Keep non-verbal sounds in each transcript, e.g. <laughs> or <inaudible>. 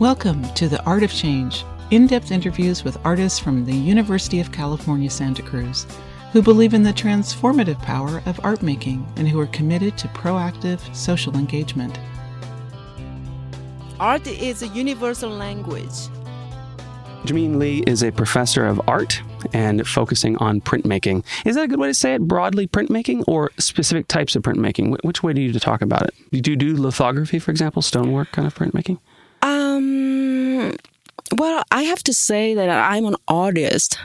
Welcome to The Art of Change, in depth interviews with artists from the University of California, Santa Cruz, who believe in the transformative power of art making and who are committed to proactive social engagement. Art is a universal language. Jimin Lee is a professor of art and focusing on printmaking. Is that a good way to say it? Broadly printmaking or specific types of printmaking? Which way do you talk about it? Do you do lithography, for example, stonework kind of printmaking? Well, I have to say that I'm an artist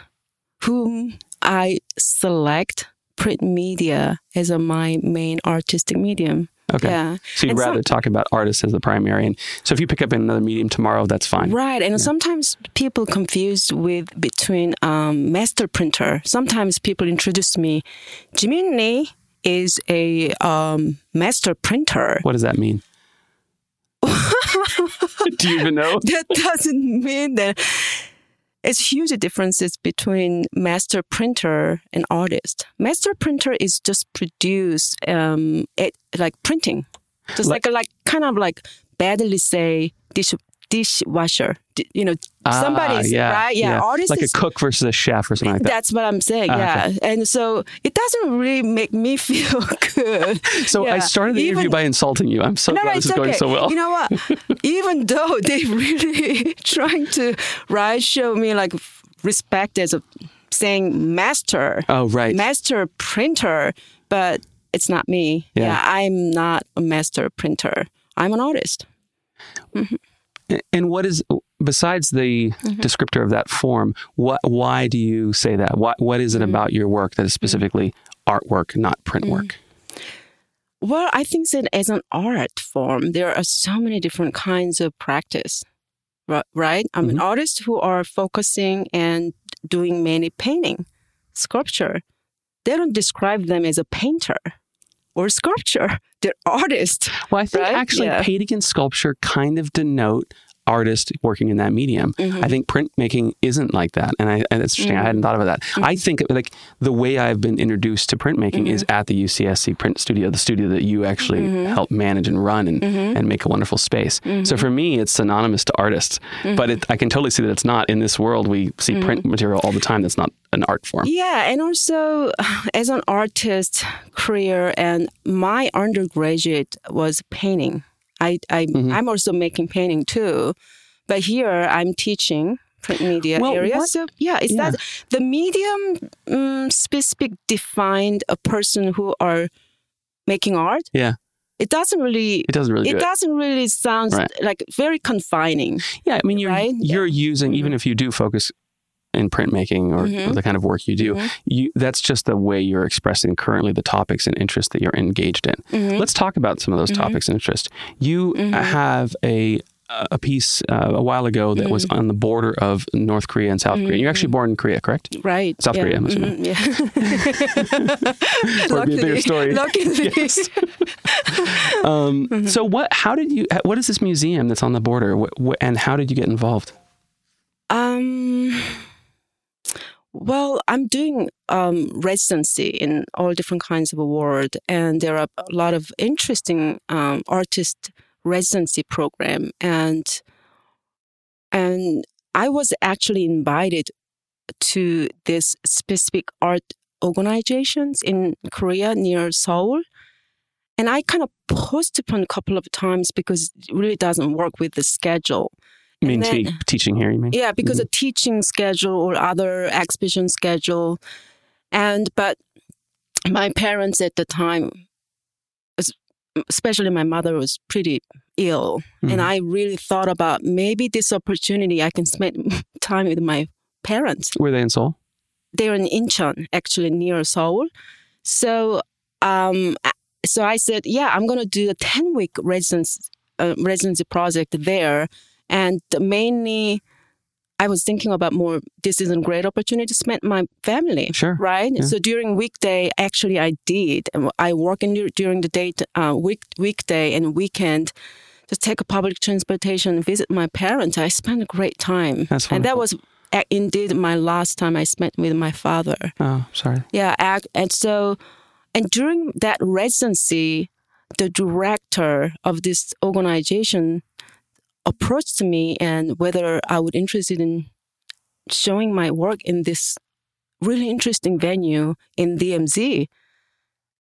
whom I select print media as a, my main artistic medium. Okay. Yeah. So you'd And rather talk about artists as the primary. And so if you pick up another medium tomorrow, that's fine. Right, and sometimes people confused with between um, master printer. Sometimes people introduce me. Jimin Lee is a um, master printer. What does that mean? <laughs> do you even know? <laughs> That doesn't mean that it's huge differences between master printer and artist. Master printer is just produce um, it like printing, just Like- like like kind of like badly say dish dishwasher. You know, Ah, somebody's yeah, right. Yeah, artist Like a cook versus a chef or something like that. That's what I'm saying. Ah, yeah. And so it doesn't really make me <laughs> feel good. <laughs> So I started the Even- interview by insulting you. I'm so no, glad no, this it's is going okay. so well. You know what? <laughs> Even though they really trying to right show me like respect as a saying master, oh, right. master printer, but it's not me. Yeah. I'm not a master printer. I'm an artist. And what is besides the Mm-hmm. descriptor of that form? What? Why do you say that? What? What is it Mm-hmm. about your work that is specifically artwork, not print work? Well, I think that as an art form, there are so many different kinds of practice, right? I'm an artist who are focusing and doing many painting, sculpture. They don't describe them as a painter or sculpture. They're artists. Well, I think Right? actually Yeah. painting and sculpture kind of denote artist working in that medium. Mm-hmm. I think printmaking isn't like that, and I and it's interesting. I hadn't thought about that. Mm-hmm. I think like the way I've been introduced to printmaking is at the UCSC print studio, the studio that you actually Mm-hmm. help manage and run and and make a wonderful space. So for me, it's synonymous to artists, Mm-hmm. but it, I can totally see that it's not in this world. We see print material all the time. That's not an art form. Yeah, and also <sighs> as an artist career, and my undergraduate was painting. I, I Mm-hmm. I'm also making painting too, but here I'm teaching print media Well, area. what- So yeah, it's Yeah. that the medium um, specific defined a person who are making art. Yeah. It doesn't really. It doesn't really. It do it. doesn't really sound Right. like very confining. Yeah, I mean, you're right? you're using even if you do focus in printmaking or Mhm. the kind of work you do, Mhm. you that's just the way you're expressing currently the topics and interests that you're engaged in. Mhm. Let's talk about some of those Mhm. topics and interests. You Mhm. have a a piece uh, a while ago that was Mm-hmm. on the border of North Korea and South Korea. You're actually born in Korea, correct? Right. South yeah. Korea, I'm assuming. Yeah. <laughs> Or it'd be a bigger story. Luckily. <laughs> Yes. <laughs> Um, Mm-hmm. So what? How did you? What is this museum that's on the border? What, what, and how did you get involved? Um, well, I'm doing um, residency in all different kinds of award, and there are a lot of interesting um, artist residency program, and and I was actually invited to this specific art organizations in Korea near Seoul. And I kind of postponed a couple of times because it really doesn't work with the schedule. You mean then- te- teaching here? You mean? Yeah, because a teaching schedule or other exhibition schedule, and but my parents at the time, especially my mother, was pretty ill, and Mhm. I really thought about maybe this opportunity I can spend <laughs> time with my parents. Were they in Seoul? They're in Incheon, actually near Seoul. So, um, so I said, yeah, I'm going to do a ten week residence uh, residency project there, and mainly. I was thinking about more. This is a great opportunity to spend my family, Sure. right? Yeah. So during weekday, actually, I did. I work in during the day, uh, week weekday and weekend. Just take a public transportation, visit my parents. I spent a great time, That's and that was indeed my last time I spent with my father. Oh, sorry. Yeah, and so, and during that residency, the director of this organization approached me and whether I would interested in showing my work in this really interesting venue in DMZ.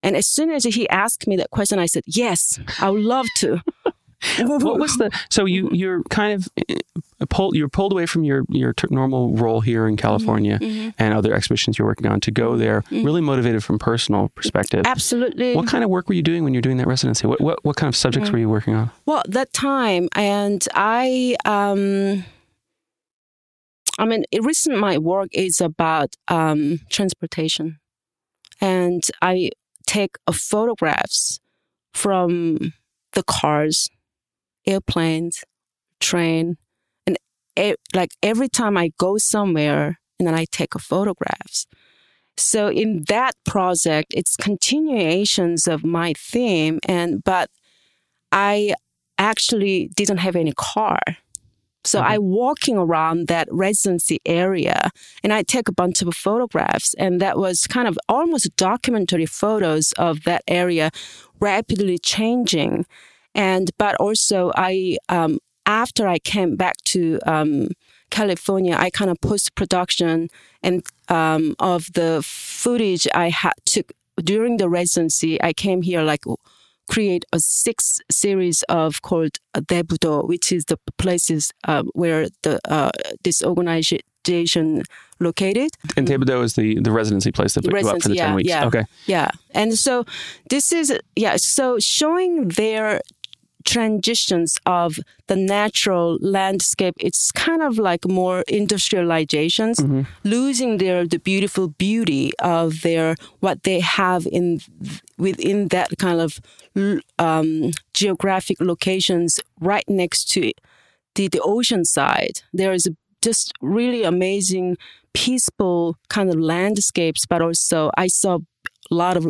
And as soon as he asked me that question, I said, yes, I would love to. What <laughs> was the so you you're kind of uh, pulled you're pulled away from your your t- normal role here in California Mm-hmm. and other exhibitions you're working on to go there really motivated from personal perspective. Absolutely. What kind of work were you doing when you're doing that residency? What what, what kind of subjects were you working on? Well, that time, and I, um, I mean, reason my work is about um, transportation, and I take photographs from the cars, airplanes, train, and like every time I go somewhere, and then I take a photographs. So in that project, it's continuations of my theme, and but I actually didn't have any car. So mm-hmm. I walking around that residency area and I take a bunch of photographs and that was kind of almost documentary photos of that area rapidly changing. And but also I um, after I came back to um, California, I kind of post production and um, of the footage I had took during the residency. I came here like create a six series of called Daebudo, which is the places uh, where the uh, this organization located. And Daebudo is the the residency place that you up for the Residency, ten yeah, weeks. yeah. Okay. Yeah, and so this is yeah. So showing their transitions of the natural landscape, it's kind of like more industrializations, losing their the beautiful beauty of their what they have in within that kind of um, geographic locations right next to the the ocean side. There is just really amazing, peaceful kind of landscapes, but also I saw a lot of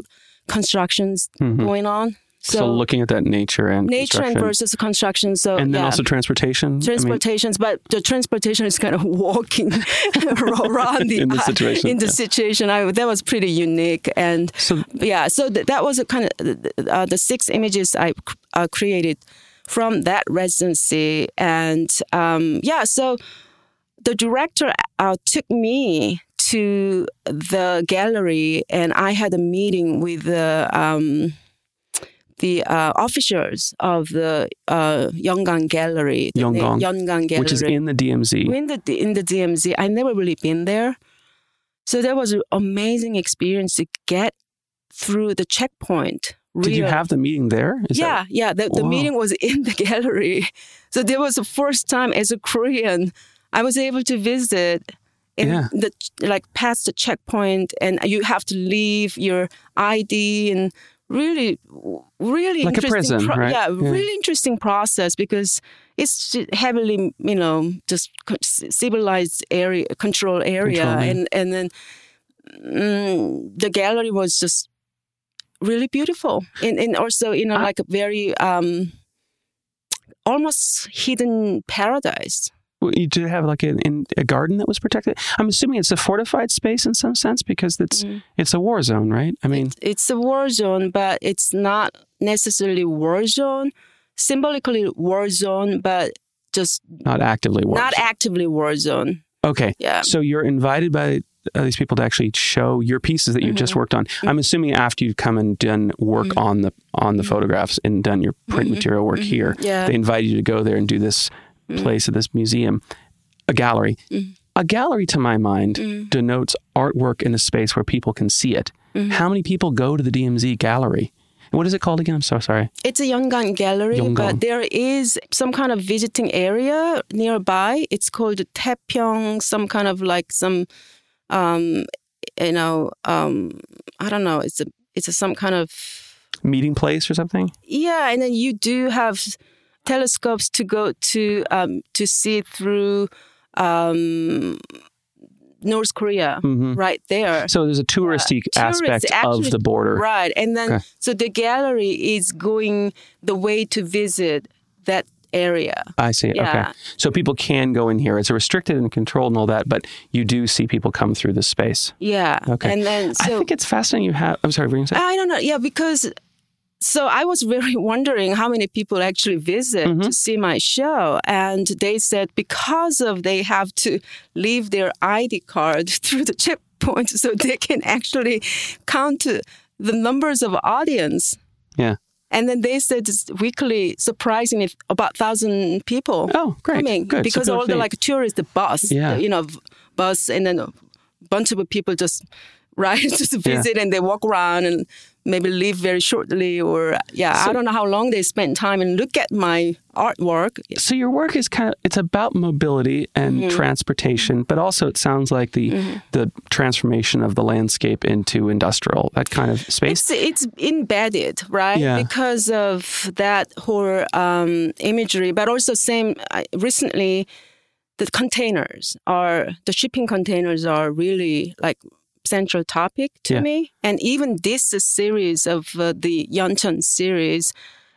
constructions going on. So, looking at that nature and nature and versus construction. So and then yeah. also transportation. I mean, transportations, but the transportation is kind of <laughs> walking <laughs> <laughs> around the, In the situation, in the yeah. situation. I, that was pretty unique, and So- yeah, so th- that was a kind of uh, the six images I uh, created from that residency, and um, yeah, so the director uh, took me to the gallery, and I had a meeting with the. Um, the uh, officers of the uh, Yongan Gallery, the Yongan, Yongan Gallery, which is in the DMZ. in the in the DMZ. I never really been there, so that was an amazing experience to get through the checkpoint. Did you have the meeting there? Is yeah, that- yeah. The, the meeting was in the <laughs> gallery, so there was the first time as a Korean I was able to visit. In Yeah. the like past the checkpoint, and you have to leave your ID and really, really Like interesting. prison, right? Yeah, Yeah. really interesting process because it's heavily, you know, just civilized area, control area, Control, yeah. and and then mm, the gallery was just really beautiful and, and also you know I- like a very um almost hidden paradise You did have like a, in a garden that was protected. I'm assuming it's a fortified space in some sense because it's Mm-hmm. it's a war zone, right? I mean, it's a war zone but it's not necessarily war zone symbolically war zone but just not actively war. not actively war zone okay. yeah So you're invited by uh, these people to actually show your pieces that you've Mm-hmm. just worked on. I'm assuming after you've come and done work on the on the photographs and done your print material work here, Mm-hmm. Yeah. they invite you to go there and do this place at this museum, a gallery. A gallery, to my mind, denotes artwork in a space where people can see it. How many people go to the DMZ gallery? And what is it called again? I'm so sorry. It's a Yongan gallery, Yongan. but there is some kind of visiting area nearby. It's called Taepyeong, some kind of like some, um, you know, um, I don't know. It's a it's a, some kind of Meeting place or something? yeah, and then you do have telescopes to go to um, to see through um, North Korea right there. So there's a touristy Tourists aspect of the border. Right. And then, Okay. so the gallery is going the way to visit that area. I see. Okay. So people can go in here. It's restricted and controlled and all that, but you do see people come through this space. Yeah. Okay. And then, I think it's fascinating you have. I'm sorry, were you going? I don't know. Yeah, because so I was really <laughs> wondering how many people actually visit Mhm. to see my show, and they said because of they have to leave their ID card <laughs> through the checkpoint, so they can actually count the numbers of audience. Yeah. And then they said it's weekly, surprisingly, about thousand people Oh, great. coming Good. Because all the like tourist bus, Yeah. you know, bus, and then a bunch of people just <laughs> right just visit and they walk around and maybe leave very shortly or yeah, So- I don't know how long they spend time and look at my artwork. so your work is kind of it's about mobility and Mm-hmm. transportation but also it sounds like the the transformation of the landscape into industrial that kind of space It's it's embedded, right? Yeah. Because of that whole um, imagery, but also same I recently, the containers are the shipping containers are really like central topic to Yeah. me, and even this series of uh, the Yeoncheon series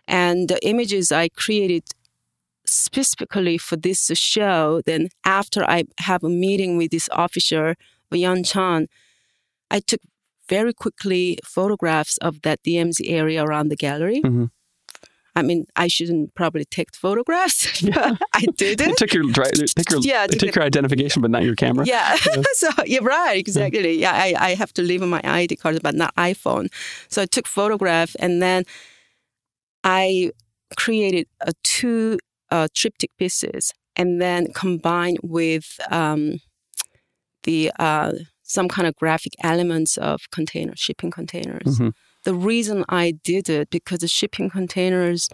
and the images I created specifically for this show. Then after I have a meeting with this officer, Yeoncheon, I took very quickly photographs of that DMZ area around the gallery. Mhm. I mean, I shouldn't probably take photographs. <laughs> but I did They took your they took your, <laughs> Yeah, they took your identification, but not your camera. Yeah. <laughs> so you're right, exactly. Yeah, I, I have to leave my ID card, but not iPhone. So I took photograph and then I created a two uh, triptych pieces and then combined with um, the uh, some kind of graphic elements of container shipping containers. Mhm. The reason I did it because the shipping containers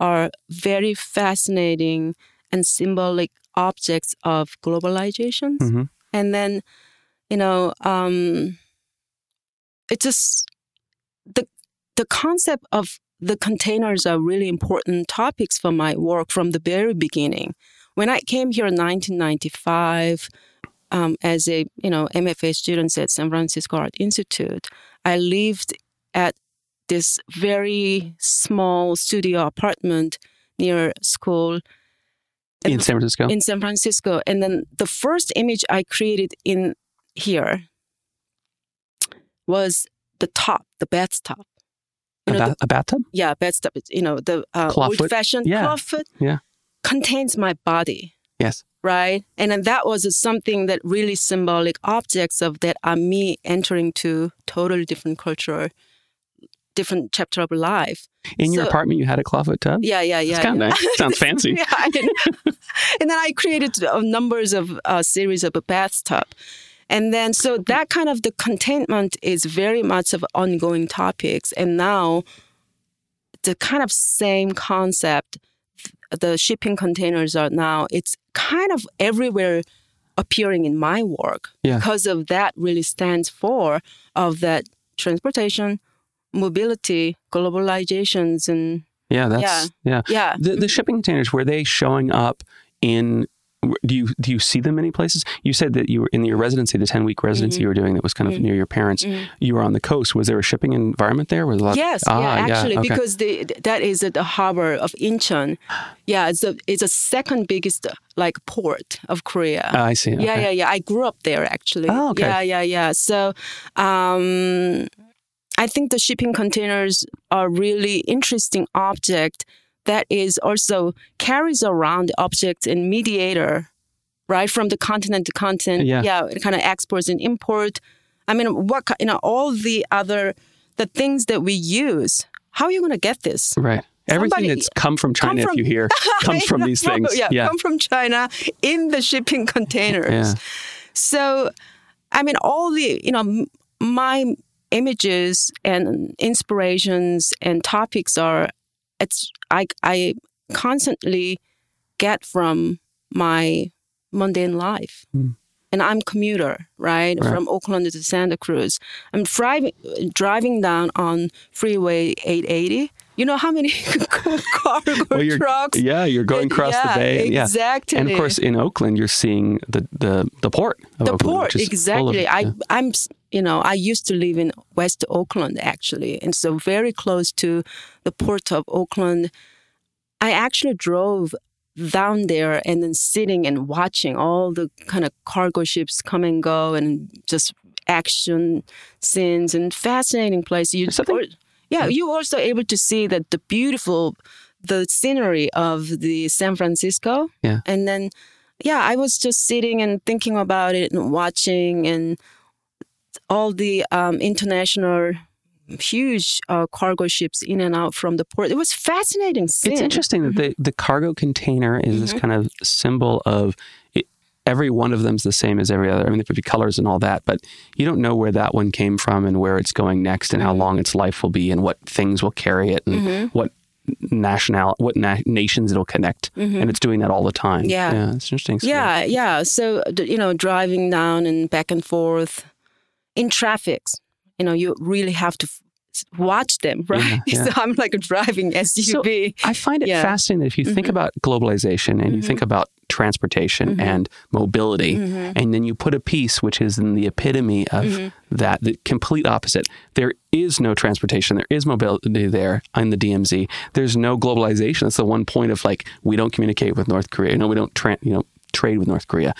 are very fascinating and symbolic objects of globalization. Mhm. And then, you know, um, it just the the concept of the containers are really important topics for my work from the very beginning. When I came here in 1995 um, as a you know MFA student at San Francisco Art Institute, I lived at this very small studio apartment near school In San Francisco. in San Francisco. And then the first image I created in here was the top, the bathtub. a, You know, ba- the, a bathtub? yeah, bathtub. You know, the uh, old-fashioned Yeah. clawfoot Yeah. contains my body, Yes. right? And then that was something that really symbolic objects of that are me entering to totally different culture, different chapter of life. In your apartment, you had a clawfoot tub? Yeah, yeah, yeah. It's kind of yeah. nice. <laughs> Sounds fancy. yeah, I <laughs> and then I created uh, numbers of uh, series of a bathtub. And then, so that kind of the contentment is very much of ongoing topics. And now, the kind of same concept, the shipping containers are now, it's kind of everywhere appearing in my work Yeah. because of that really stands for of that transportation, mobility, globalizations, and Yeah, that's yeah. yeah. The the shipping containers were they showing up in do you do you see them any places? You said that you were in your residency, the ten week residency Mm-hmm. you were doing that was kind of near your parents. You were on the coast. Was there a shipping environment there? Was a lot Yes, ah, yeah, actually, okay. because the, that is the harbor of Incheon. Yeah, it's the it's the second biggest like port of Korea. Ah, I see. Yeah, yeah, yeah. I grew up there actually. Oh, okay. Yeah, yeah, yeah. So, um, I think the shipping containers are really interesting object that is also carries around the object and mediator, right, from the continent to continent. Yeah. yeah, kind of exports and import. I mean, what you know, all the other the things that we use. How are you going to get this? Right. Everything Somebody- that's come from come China, from- if you hear, <laughs> comes from these things. Yeah, yeah. come from China in the shipping containers. Yeah. So, I mean, all the, you know, my images and inspirations and topics are, it's, I, I constantly get from my mundane life. Hmm. And I'm commuter, right? Right. From Oakland to Santa Cruz. I'm driving driving down on Freeway 880. You know how many <laughs> cargo Well, trucks? yeah, you're going across yeah, the bay. Yeah. Exactly. And of course, in Oakland, you're seeing the the, the port. The Oakland, port full of- exactly i yeah. i'm you know i used to live in west oakland actually and so very close to the port of oakland i actually drove down there and then sitting and watching all the kind of cargo ships come and go and just action scenes and fascinating place you or- yeah, you also able to see that the beautiful, the scenery of the San Francisco. Yeah. And then, yeah, I was just sitting and thinking about it and watching and all the um, international huge uh, cargo ships in and out from the port. It was fascinating. Scene. It's interesting that the, mm-hmm. the cargo container is this mm-hmm. kind of symbol of it, every one of them's the same as every other. I mean, there could be colors and all that, but you don't know where that one came from and where it's going next and how mm-hmm. long its life will be and what things will carry it and what national what na- nations it'll connect and it's doing that all the time Yeah. yeah it's interesting stuff. Yeah, yeah. So you know, driving down and back and forth in traffic, you know, you really have to f- watch them, right? <laughs> Yeah, so I'm like driving SUV. I find it Yeah. fascinating that if you think mm-hmm. about globalization and you think mm-hmm. about transportation mm-hmm. and mobility, and then you put a piece which is in the epitome of that, the complete opposite. There is no transportation, there is mobility there in the DMZ. There's no globalization. That's the one point of like we don't communicate with North Korea. No, we don't tra- you know trade with North Korea.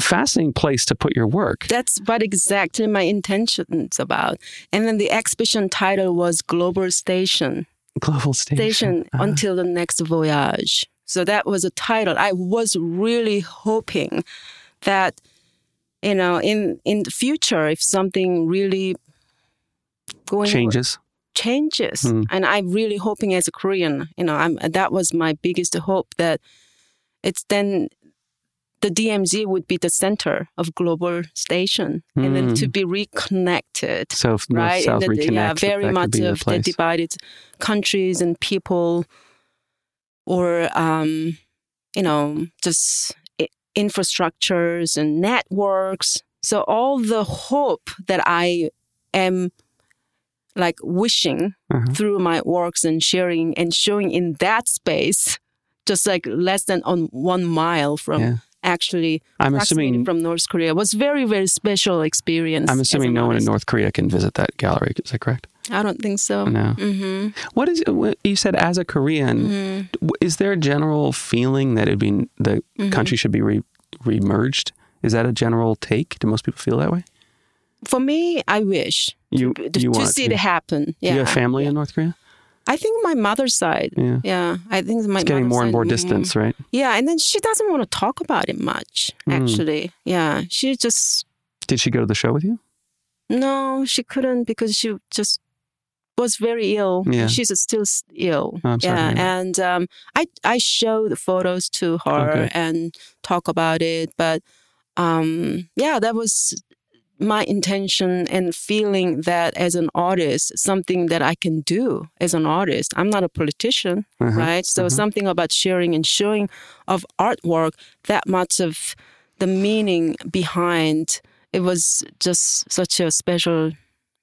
Fascinating place to put your work. That's what exactly my intentions about. And then the exhibition title was Global Station. Global station. Station until the next voyage. So that was a title. I was really hoping that, you know, in in the future, if something really going Changes. changes, Hmm. and I'm really hoping as a Korean, you know, I'm that was my biggest hope that it's then the DMZ would be the center of global station, and then to be reconnected So if North right? South the- yeah, very much the of the place. divided countries and people, or um, you know, just infrastructures and networks. So all the hope that I am like wishing Uh-huh. through my works and sharing and showing in that space, just like less than on one mile from Yeah. Actually I'm assuming from North Korea It was very very special experience. I'm assuming no one in. North Korea can visit that gallery. Is that correct? I don't think so. No. hmm What is what- you said as a Korean? Mm-hmm. Is there a general feeling that it'd be the Mm-hmm. country should be re, remerged? Is that a general take? Do most people feel that way? For me, I wish You to, you to see to. it happen. Yeah. You have family in North Korea? I think my mother's side. Yeah. Yeah, I think my It's getting more and more mm, distance, right? Yeah, and then she doesn't want to talk about it much. Mm. Actually, yeah, she just Did she go to the show with you? no, she couldn't because she just was very ill. Yeah. she's still ill. Oh, sorry yeah, and um, I I show the photos to her Okay. and talk about it, but um, yeah, that was my intention and feeling that as an artist, something that I can do as an artist. I'm not a politician, Uh-huh, right? So something about sharing and showing of artwork, that much of the meaning behind it was just such a special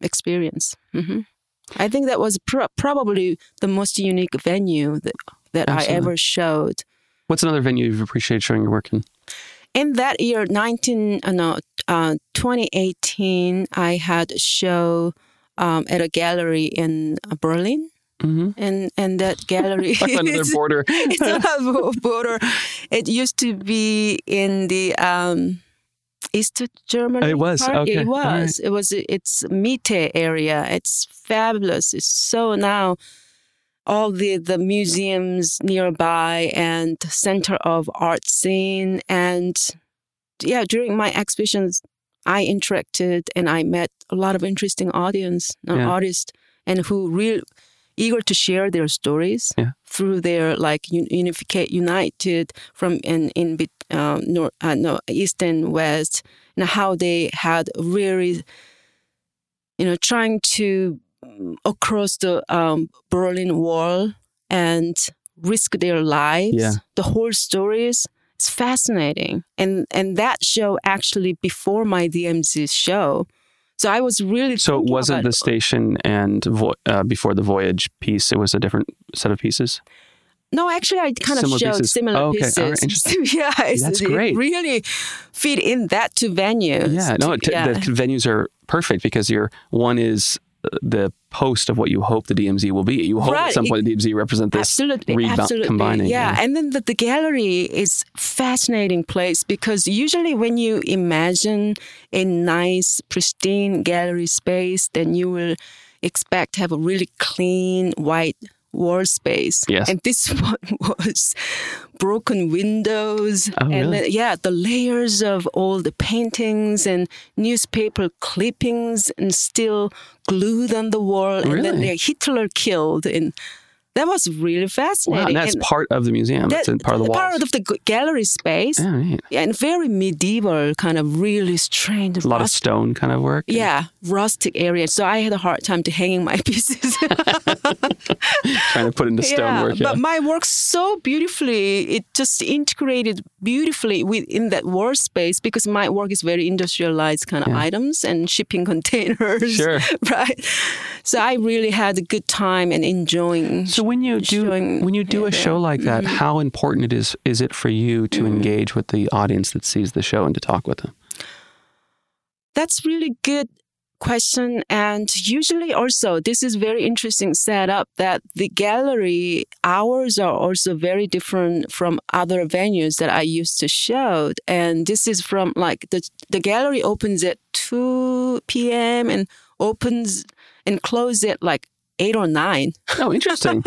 experience. hmm I think that was pro- probably the most unique venue that, that I ever showed. What's another venue you've appreciated showing your work in? In that year 19 uh, no uh, 2018 i had a show um, at a gallery in uh, berlin Mm-hmm. and and that <laughs> gallery Another is- border. <laughs> it's a <laughs> border it used to be in the um, east germany It was, part. okay, it all right. was it was it's mitte area it's fabulous it's so now all the the museums nearby and center of art scene and yeah during my exhibitions i interacted and i met a lot of interesting audience uh, Yeah. artists and who real eager to share their stories Yeah. through their like un- unificate united from in in uh, north uh, no east and west and how they had really you know trying to across the um, Berlin Wall and risk their lives. Yeah. The whole stories. It's fascinating, and and that show actually before my DMZ show, so I was really So it wasn't the station and vo- uh, before the voyage piece. It was a different set of pieces. No, actually, I kind of Similar showed pieces. similar Oh, okay. pieces. Right. Interesting. <laughs> yeah, it's, That's it great. Really fit in that to venues. Yeah, no, it, yeah. the venues are perfect because you're one is the post of what you hope the DMZ will be. You hope Right. at some point the DMZ represent this absolutely, reba- absolutely. combining. Yeah. and then the, the gallery is fascinating place because usually when you imagine a nice, pristine gallery space, then you will expect to have a really clean white wall space. Yes. And this <laughs> one was broken windows Oh, and really? then, yeah, the layers of all the paintings and newspaper clippings and still glued on the wall and then Really? Hitler killed and that was really Wow, fascinating. and that's And part of the museum. That's part of the walls. part of the gallery space. Oh, yeah, neat. Yeah, and very medieval, kind of really strange. A lot of stone kind of work. yeah, rustic area. So I had a hard time to hanging my <laughs> pieces. <laughs> Trying to put into stonework. Yeah. But my work so beautifully, it just integrated beautifully within that workspace because my work is very industrialized kind of Yeah. items and shipping <laughs> containers. Sure. Right. So I really had a good time and enjoying. So when you do showing when you do a show like that, Mm-hmm. how important it is is it for you to engage with the audience that sees the show and to talk with them? That's really good question. And usually also this is very interesting setup that the gallery hours are also very different from other venues that I used to show. And this is from like the the gallery opens at two PM and opens and closes at like eight or nine. Oh, interesting.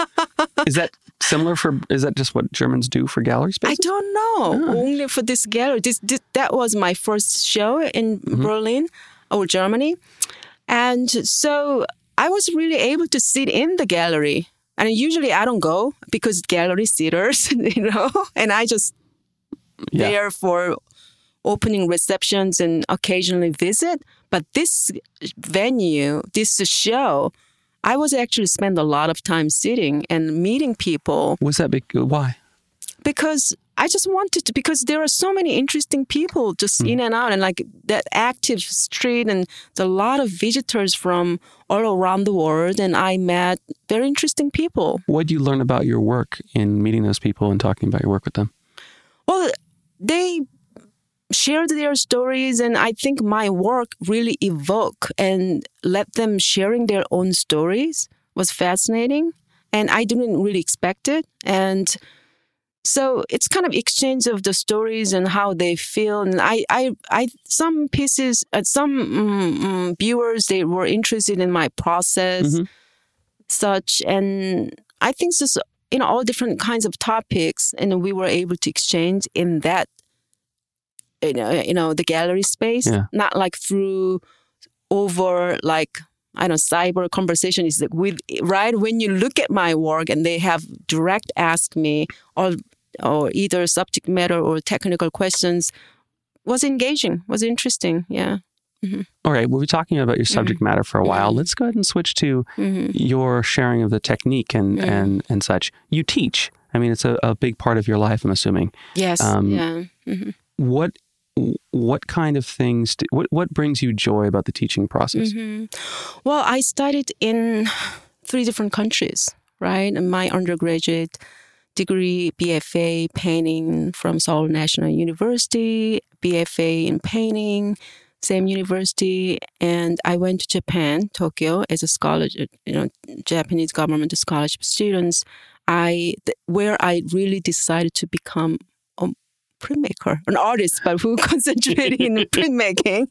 is that similar for? Is that just what Germans do for gallery space? I don't know. Ah. Only for this gallery. This, this that was my first show in Mm-hmm. Berlin or Germany, and so I was really able to sit in the gallery. And usually I don't go because gallery sitters, <laughs> you know, and I just Yeah. there for opening receptions and occasionally visit. But this venue, this show, I was actually spend a lot of time sitting and meeting people Was that big? Why? because I just wanted to because there are so many interesting people just mm. in and out and like that active street and a lot of visitors from all around the world and I met very interesting people. What did you learn about your work in meeting those people and talking about your work with them? Well, they shared their stories and I think my work really evoke and let them sharing their own stories was fascinating and I didn't really expect it and so it's kind of exchange of the stories and how they feel and i i, I some pieces uh, some mm, mm, viewers they were interested in my process Mhm. such and i think just you know all different kinds of topics and we were able to exchange in that you know you know the gallery space Yeah. not like through over like I don't know, cyber conversation is like with right when you look at my work and they have direct ask me or or either subject matter or technical questions was engaging, was interesting. Yeah. All right, we were talking about your subject matter for a while. Let's go ahead and switch to hmm your sharing of the technique and Mm. and and such. You teach. I mean, it's a, a big part of your life. I'm assuming. Yes. Um, yeah. hmm What what kind of things? Do, what what brings you joy about the teaching process? hmm Well, I studied in three different countries, right? My undergraduate degree, BFA painting from Seoul National University, BFA in painting, same university, and I went to Japan, Tokyo, as a scholarship, you know, Japanese government scholarship students. I th- where I really decided to become printmaker, an artist, but who <laughs> concentrated in <laughs> printmaking.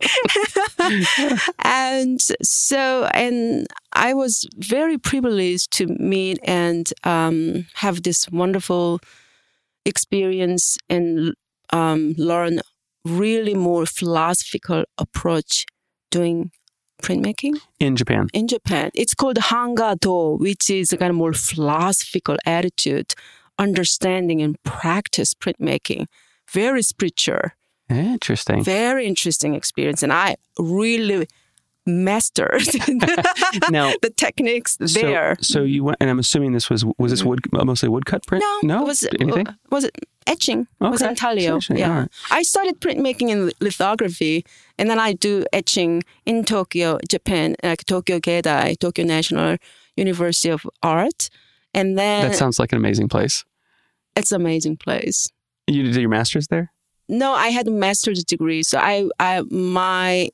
<laughs> and so, and I was very privileged to meet and um, have this wonderful experience and um, learn really more philosophical approach doing printmaking In Japan, in Japan. It's called Hanga Do, which is a kind of more philosophical attitude, understanding and practice printmaking. Very spiritual, interesting. very interesting experience. And I really mastered <laughs> Now, <laughs> the techniques so, there. so you went, and I'm assuming this was was this wood mostly woodcut print? no, no, it was uh, anything. was it etching? It was Okay, intaglio. Yeah, alright. I started printmaking in lithography, and then I do etching in Tokyo, Japan, like Tokyo Keidai, Tokyo National University of Art, and then that sounds like an amazing place. it's an amazing place. You did your master's there? No, I had a master's degree, so I, I my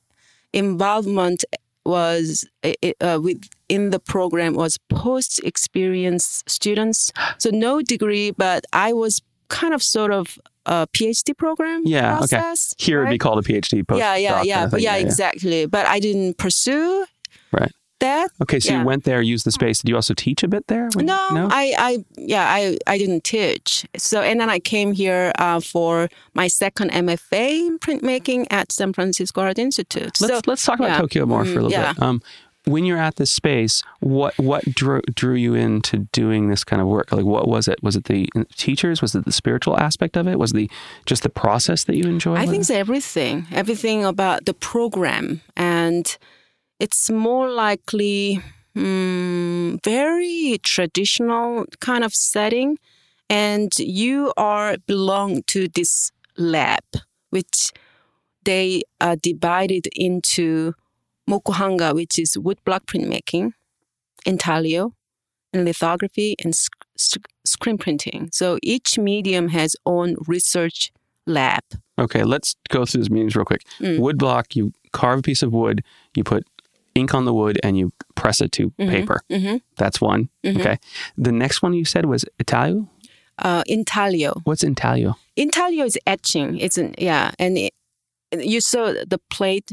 involvement was uh, within the program was post experience students. So no degree, but I was kind of sort of a PhD program Yeah, okay. process. Here it'd be called a PhD post. yeah, yeah, yeah, thing. yeah, exactly. But I didn't pursue Right. That. Okay, so Yeah. you went there, used the space. Did you also teach a bit there? when- No, I, I, yeah, I, I didn't teach. So, and then I came here uh, for my second MFA in printmaking at San Francisco Art Institute. let's so, let's talk about yeah. Tokyo more for a Mm, little yeah. bit. Um, when you're at this space, what what drew drew you into doing this kind of work? Like, what was it? Was it the teachers? Was it the spiritual aspect of it? Was the just the process that you enjoyed? I think it? it's everything, everything about the program, and it's more likely mm, very traditional kind of setting, and you are belong to this lab, which they are divided into mokuhanga, which is woodblock printmaking, intaglio, and lithography and sc- sc- screen printing. So each medium has own research lab. Okay, let's go through these mediums real quick. Mm. Wood block, you carve a piece of wood, you put ink on the wood, and you press it to paper. hmm That's one. Mhm. Okay. The next one you said was Italio. Uh, intaglio. What's intaglio? Intaglio is etching. It's an, yeah, and it, you saw the plate,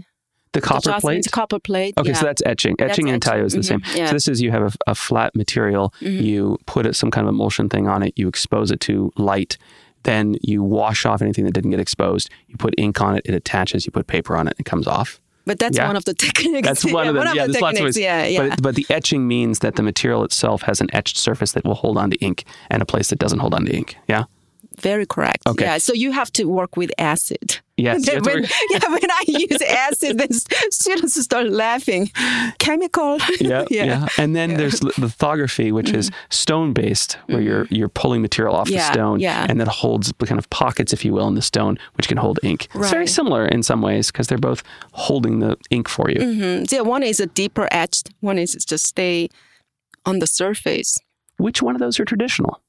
The the copper Jocelyn's plate. copper plate. Okay, yeah. so that's etching. That's Etching and etching. intaglio is the same. yeah. So this is you have a, a flat material. Mhm. You put it, some kind of emulsion thing on it. You expose it to light. Then you wash off anything that didn't get exposed. You put ink on it. It attaches. You put paper on it. And it comes off. But that's yeah. one of the <laughs> techniques. That's one of them. yeah, the there's lots of techniques. ways. Yeah, yeah. But, but the etching means that the material itself has an etched surface that will hold on to ink and a place that doesn't hold on to ink. Yeah. Very correct. Okay. Yeah, so you have to work with acid. Yes. <laughs> when, yeah, when I use acid, then students start laughing. Chemical. <laughs> yeah, yeah, Yeah. And then there's lithography, which is stone based, where you're you're pulling material off the Mm-hmm. Stone, yeah. and that holds kind of pockets, if you will, in the stone, which can hold ink. It's very similar in some ways because they're both holding the ink for you. Mhm. Yeah, one is a deeper etched. One is just stay on the surface. Which one of those are traditional?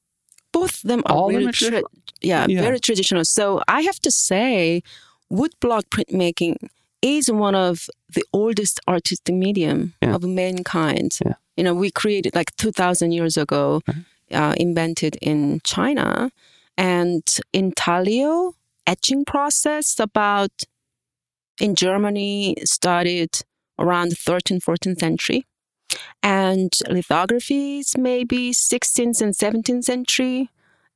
Both of them are All are tra- traditional? yeah, Yeah. very traditional. So I have to say, woodblock printmaking is one of the oldest artistic medium Yeah. of mankind. Yeah. You know, we created like 2,000 years ago, uh, invented in China. And intaglio etching process about in Germany started around 13th, 14th century. And lithographies maybe 16th and 17th century.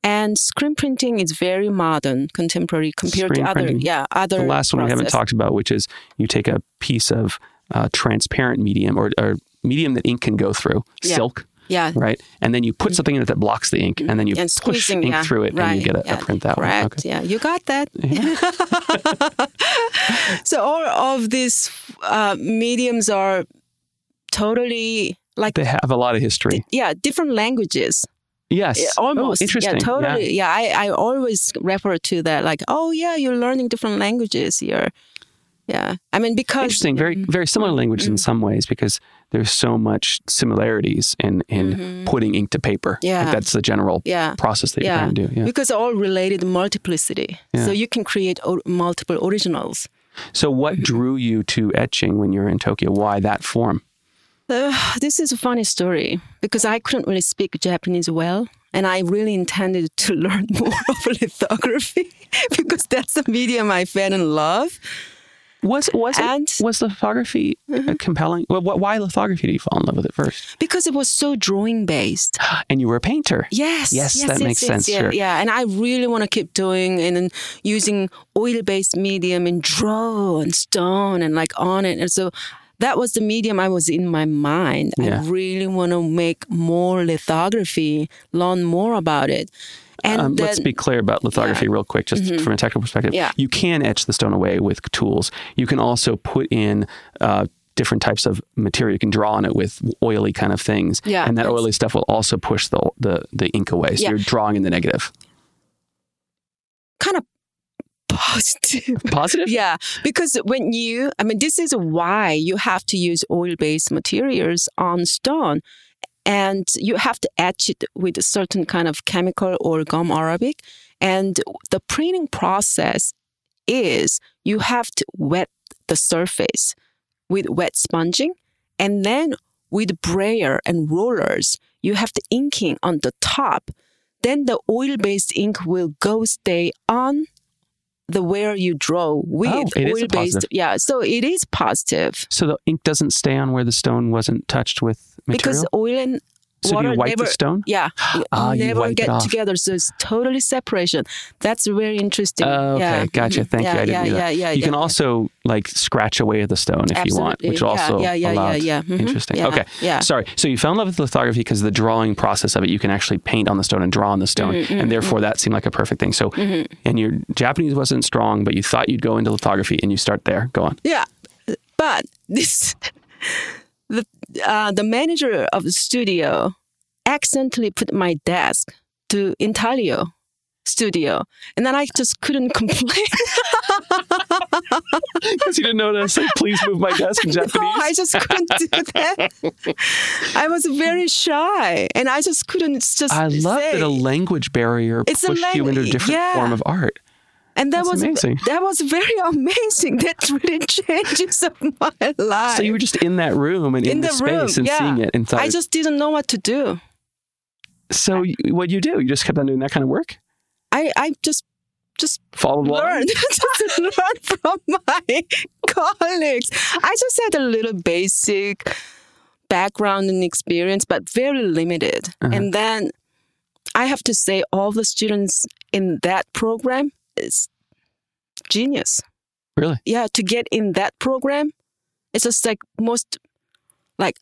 And screen printing is very modern, contemporary compared Screen to other, printing. yeah, other. The last one we haven't talked about, which is you take a piece of uh, transparent medium or, or medium that ink can go through, Yeah. silk, Yeah, right? And then you put something in it that blocks the ink, and then you and push ink yeah, through it, right, and you get a, yeah, a print that way. correct. Okay. Yeah, you got that. <laughs> <laughs> so all of these uh, mediums are totally like They have a lot of history. yeah, different languages. Yes. Almost. Oh, interesting. Yeah, totally. Yeah, I, I always refer to that like, oh yeah, you're learning different languages here. Yeah, I mean because Interesting. Very, very similar language Mm-hmm. in some ways because there's so much similarities in in putting ink to paper. Like, Mm-hmm. Yeah. that's the general Yeah. process that you're Yeah, trying to do. Yeah. because all related multiplicity. Yeah. So you can create o- multiple originals. So, what Mm-hmm. drew you to etching when you were in Tokyo? Why that form? Uh, <sighs> this is a funny story because I couldn't really speak Japanese well. And I really intended <laughs> to learn more of lithography <laughs> because that's the medium I fell in love. Was was And- it, was lithography uh, compelling? Well, why lithography did you fall in love with it first? Because it was so drawing based. <gasps> And you were a painter. Yes. Yes, that makes sense, Yeah, sure. yeah. And I really want to keep doing and using oil based medium and draw and stone and like on it. And so that was the medium I was in my mind. Yeah. I really want to make more lithography, learn more about it. And Um, then, let's be clear about lithography real quick, just from a technical perspective. Mm-hmm. Yeah. You can etch the stone away with tools. You can also put in uh, different types of material. You can draw on it with oily kind of things. Yeah, And that oily stuff will also push the, the, the ink away. So Yeah. you're drawing in the negative. kind of positive. <laughs> Positive? Yeah, because when you, I mean, this is why you have to use oil based materials on stone. And you have to etch it with a certain kind of chemical or gum arabic. And the printing process is you have to wet the surface with wet sponging. And then with brayer and rollers, you have the inking on the top. Then the oil based ink will go stay on the where you draw with Oh, it is a oil based. Yeah, so it is positive So the ink doesn't stay on where the stone wasn't touched with material. because oil and so do water you wipe never the stone? yeah <gasps> Ah, you never get together so it's totally separation that's very interesting Oh, okay, yeah. gotcha. Mhm. Thank yeah, you. I didn't yeah, know that. yeah, yeah, you can yeah, also like scratch away at the stone if you want, which Yeah, also yeah, yeah, yeah, allows. yeah. Mhm. Interesting. Yeah, Okay. yeah. Sorry. So you fell in love with lithography because the drawing process of it, you can actually paint on the stone and draw on the stone, Mm-hmm, and therefore that seemed like a perfect thing. So, and your Japanese wasn't strong, but you thought you'd go into lithography, and you start there. Go on. Yeah, but this <laughs> the uh, the manager of the studio accidentally put my desk to Intaglio studio, and then I just couldn't <laughs> complain. <laughs> Because you didn't know to say, "Please move my desk" in Japanese. <laughs> no, I just couldn't do that. I was very shy, and I just couldn't just. I love say. that a language barrier It's pushed you into a different yeah. form of art. And that That's was amazing. that was very <laughs> amazing. That really <laughs> changes of my life. So you were just in that room and in, in the, the space room, and yeah. seeing it and thought. I just didn't know what to do. so what did you do? You just kept on doing that kind of work. I I just just Followed along. learn <laughs> just learn from my colleagues. I just had a little basic background and experience, but very limited. Uh-huh. And then I have to say, all the students in that program is genius. Really? Yeah, to get in that program, it's just like most like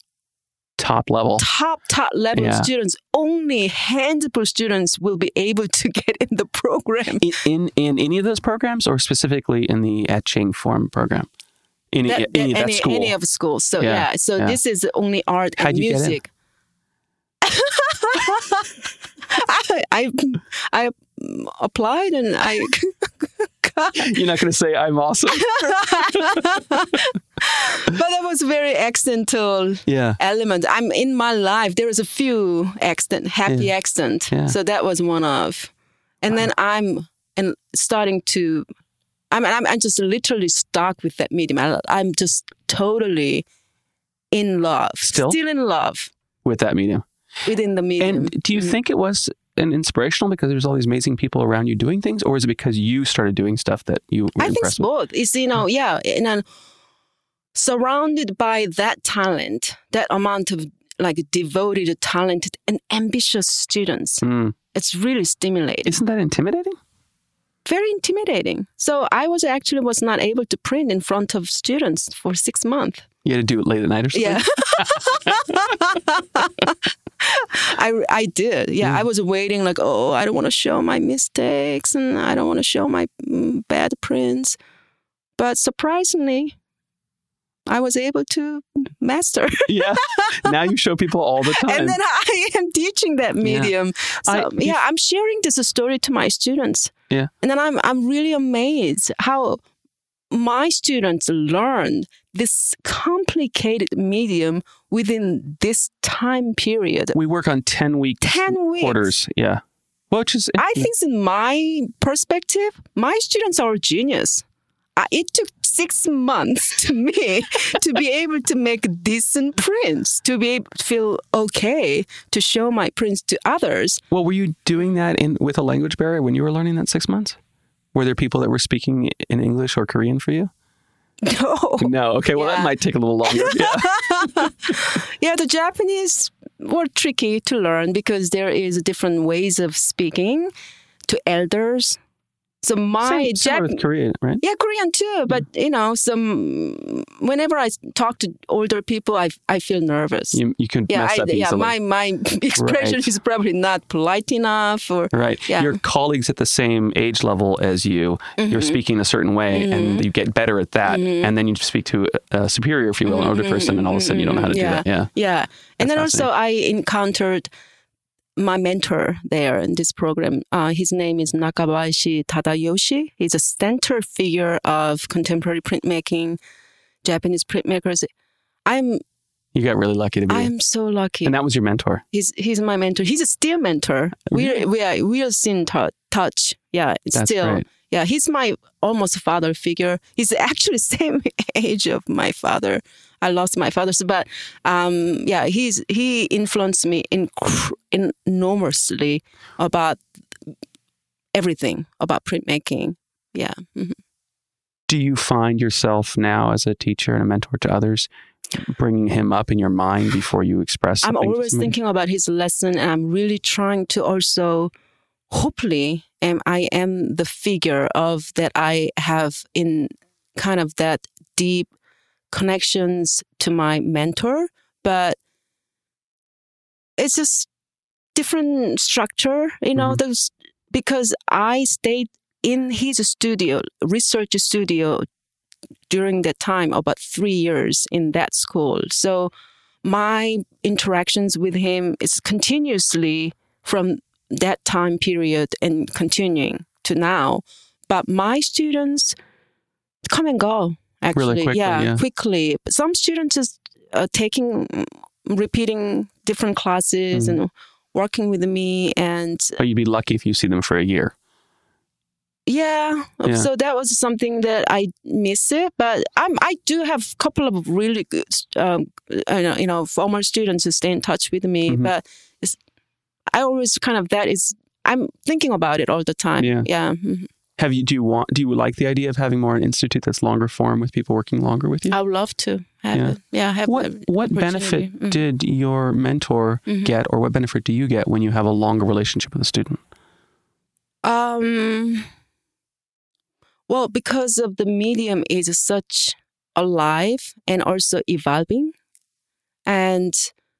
Top level. top top level Yeah. students. Only handful students will be able to <laughs> get in the program. In, in in any of those programs, or specifically in the etching form program? Any that, any of that any, school? any of schools. So Yeah, yeah, so yeah. this is only art and How'd you get in? music. <laughs> I, I I applied and I <laughs> You're not going to say I'm awesome. <laughs> but that was very accidental yeah. element. I'm in my life. There was a few accident, happy accident. Yeah. So that was one of, and then I'm and starting to. I mean, I'm, I'm just literally stuck with that medium. I, I'm just totally in love, Still? in love With that medium. within the medium. And do you mm-hmm. think it was an inspirational because there's all these amazing people around you doing things, or is it because you started doing stuff that you were I think it's both. It's you know, yeah, and then surrounded by that talent, that amount of like devoted, talented, and ambitious students. Mm. It's really stimulating. Isn't that intimidating? very intimidating. So I was actually was not able to print in front of students for six months. You had to do it late at night or something? Yeah. <laughs> <laughs> <laughs> I, I did. Yeah, Mm. I was waiting like, oh, I don't want to show my mistakes and I don't want to show my mm, bad prints. But surprisingly, I was able to master. <laughs> yeah. Now you show people all the time. and then <laughs> I am teaching that medium. So I- yeah, I'm sharing this story to my students. Yeah. And then I'm I'm really amazed how my students learn this complicated medium within this time period. we work on 10 week 10 weeks. quarters. Yeah. Which is, I think in my perspective, my students are genius. Uh, it took six months to me <laughs> to be able to make decent prints, to be able to feel okay to show my prints to others. well, were you doing that in with a language barrier when you were learning that six months? Were there people that were speaking in English or Korean for you? <laughs> No. No. Okay. Well, that might take a little longer. Yeah. <laughs> Yeah, the Japanese were tricky to learn because there is different ways of speaking to elders. So my Same, Jap- with Korean, right? Yeah, Korean too. But you know, some whenever I talk to older people, I I feel nervous. You, you can yeah, mess I, yeah. My my <laughs> expression Right. is probably not polite enough, or Right. Yeah. Your colleagues at the same age level as you, Mm-hmm. you're speaking a certain way and you get better at that. And then you speak to a superior, if you will, an older person, and all of a sudden you don't know how to Mm-hmm. yeah. do that. Yeah. yeah. And then also I encountered my mentor there in this program. Uh, his name is Nakabayashi Tadayoshi. He's a center figure of contemporary printmaking, Japanese printmakers. I'm You got really lucky to be. I'm so lucky. and that was your mentor. He's he's my mentor. He's a still mentor. We we are we are still in tou- touch. Yeah, That's still. great. Yeah, he's my almost father figure. He's actually <laughs> same age of my father. I lost my father, so, but um, yeah, he's he influenced me inc- enormously about everything about printmaking, Yeah. Mhm. Do you find yourself now as a teacher and a mentor to others, bringing him up in your mind before you express? I'm always thinking about his lesson, and I'm really trying to also, hopefully, am I am the figure of that I have in kind of that deep connections to my mentor, but it's just different structure, you know. Mhm. Those because I stayed in his studio, research studio, during that time about three years in that school. So my interactions with him is continuously from that time period and continuing to now. But my students come and go. Actually, quickly, yeah, yeah. quickly. But some students is uh, taking, repeating different classes Mhm. and working with me, and But you'd be lucky if you see them for a year. yeah, Yeah. so that was something that I miss it. But I'm I do have a couple of really good, um, uh, you know, former students who stay in touch with me. Mhm. But it's, I always kind of that is I'm thinking about it all the time. Yeah. yeah. mhm. Have you? Do you want? Do you like the idea of having more an institute that's longer form with people working longer with you? I would love to have Yeah. it. Yeah, have what What benefit Mhm. did your mentor Mhm. get, or what benefit do you get when you have a longer relationship with a student? Um, well, because of the medium is such alive and also evolving, and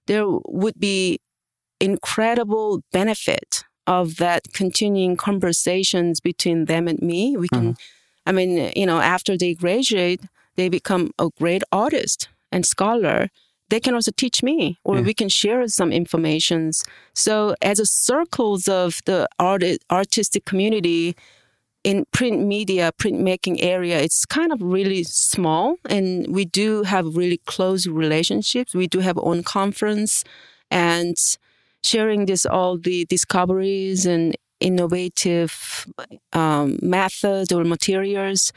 there would be incredible benefit of that continuing conversations between them and me. We can, mm-hmm. I mean, you know, after they graduate, they become a great artist and scholar. They can also teach me, or Yeah. we can share some informations. So, as a circles of the art artistic community in print media, printmaking area, it's kind of really small, and we do have really close relationships. We do have own conference, and sharing this all the discoveries and innovative um, methods or materials.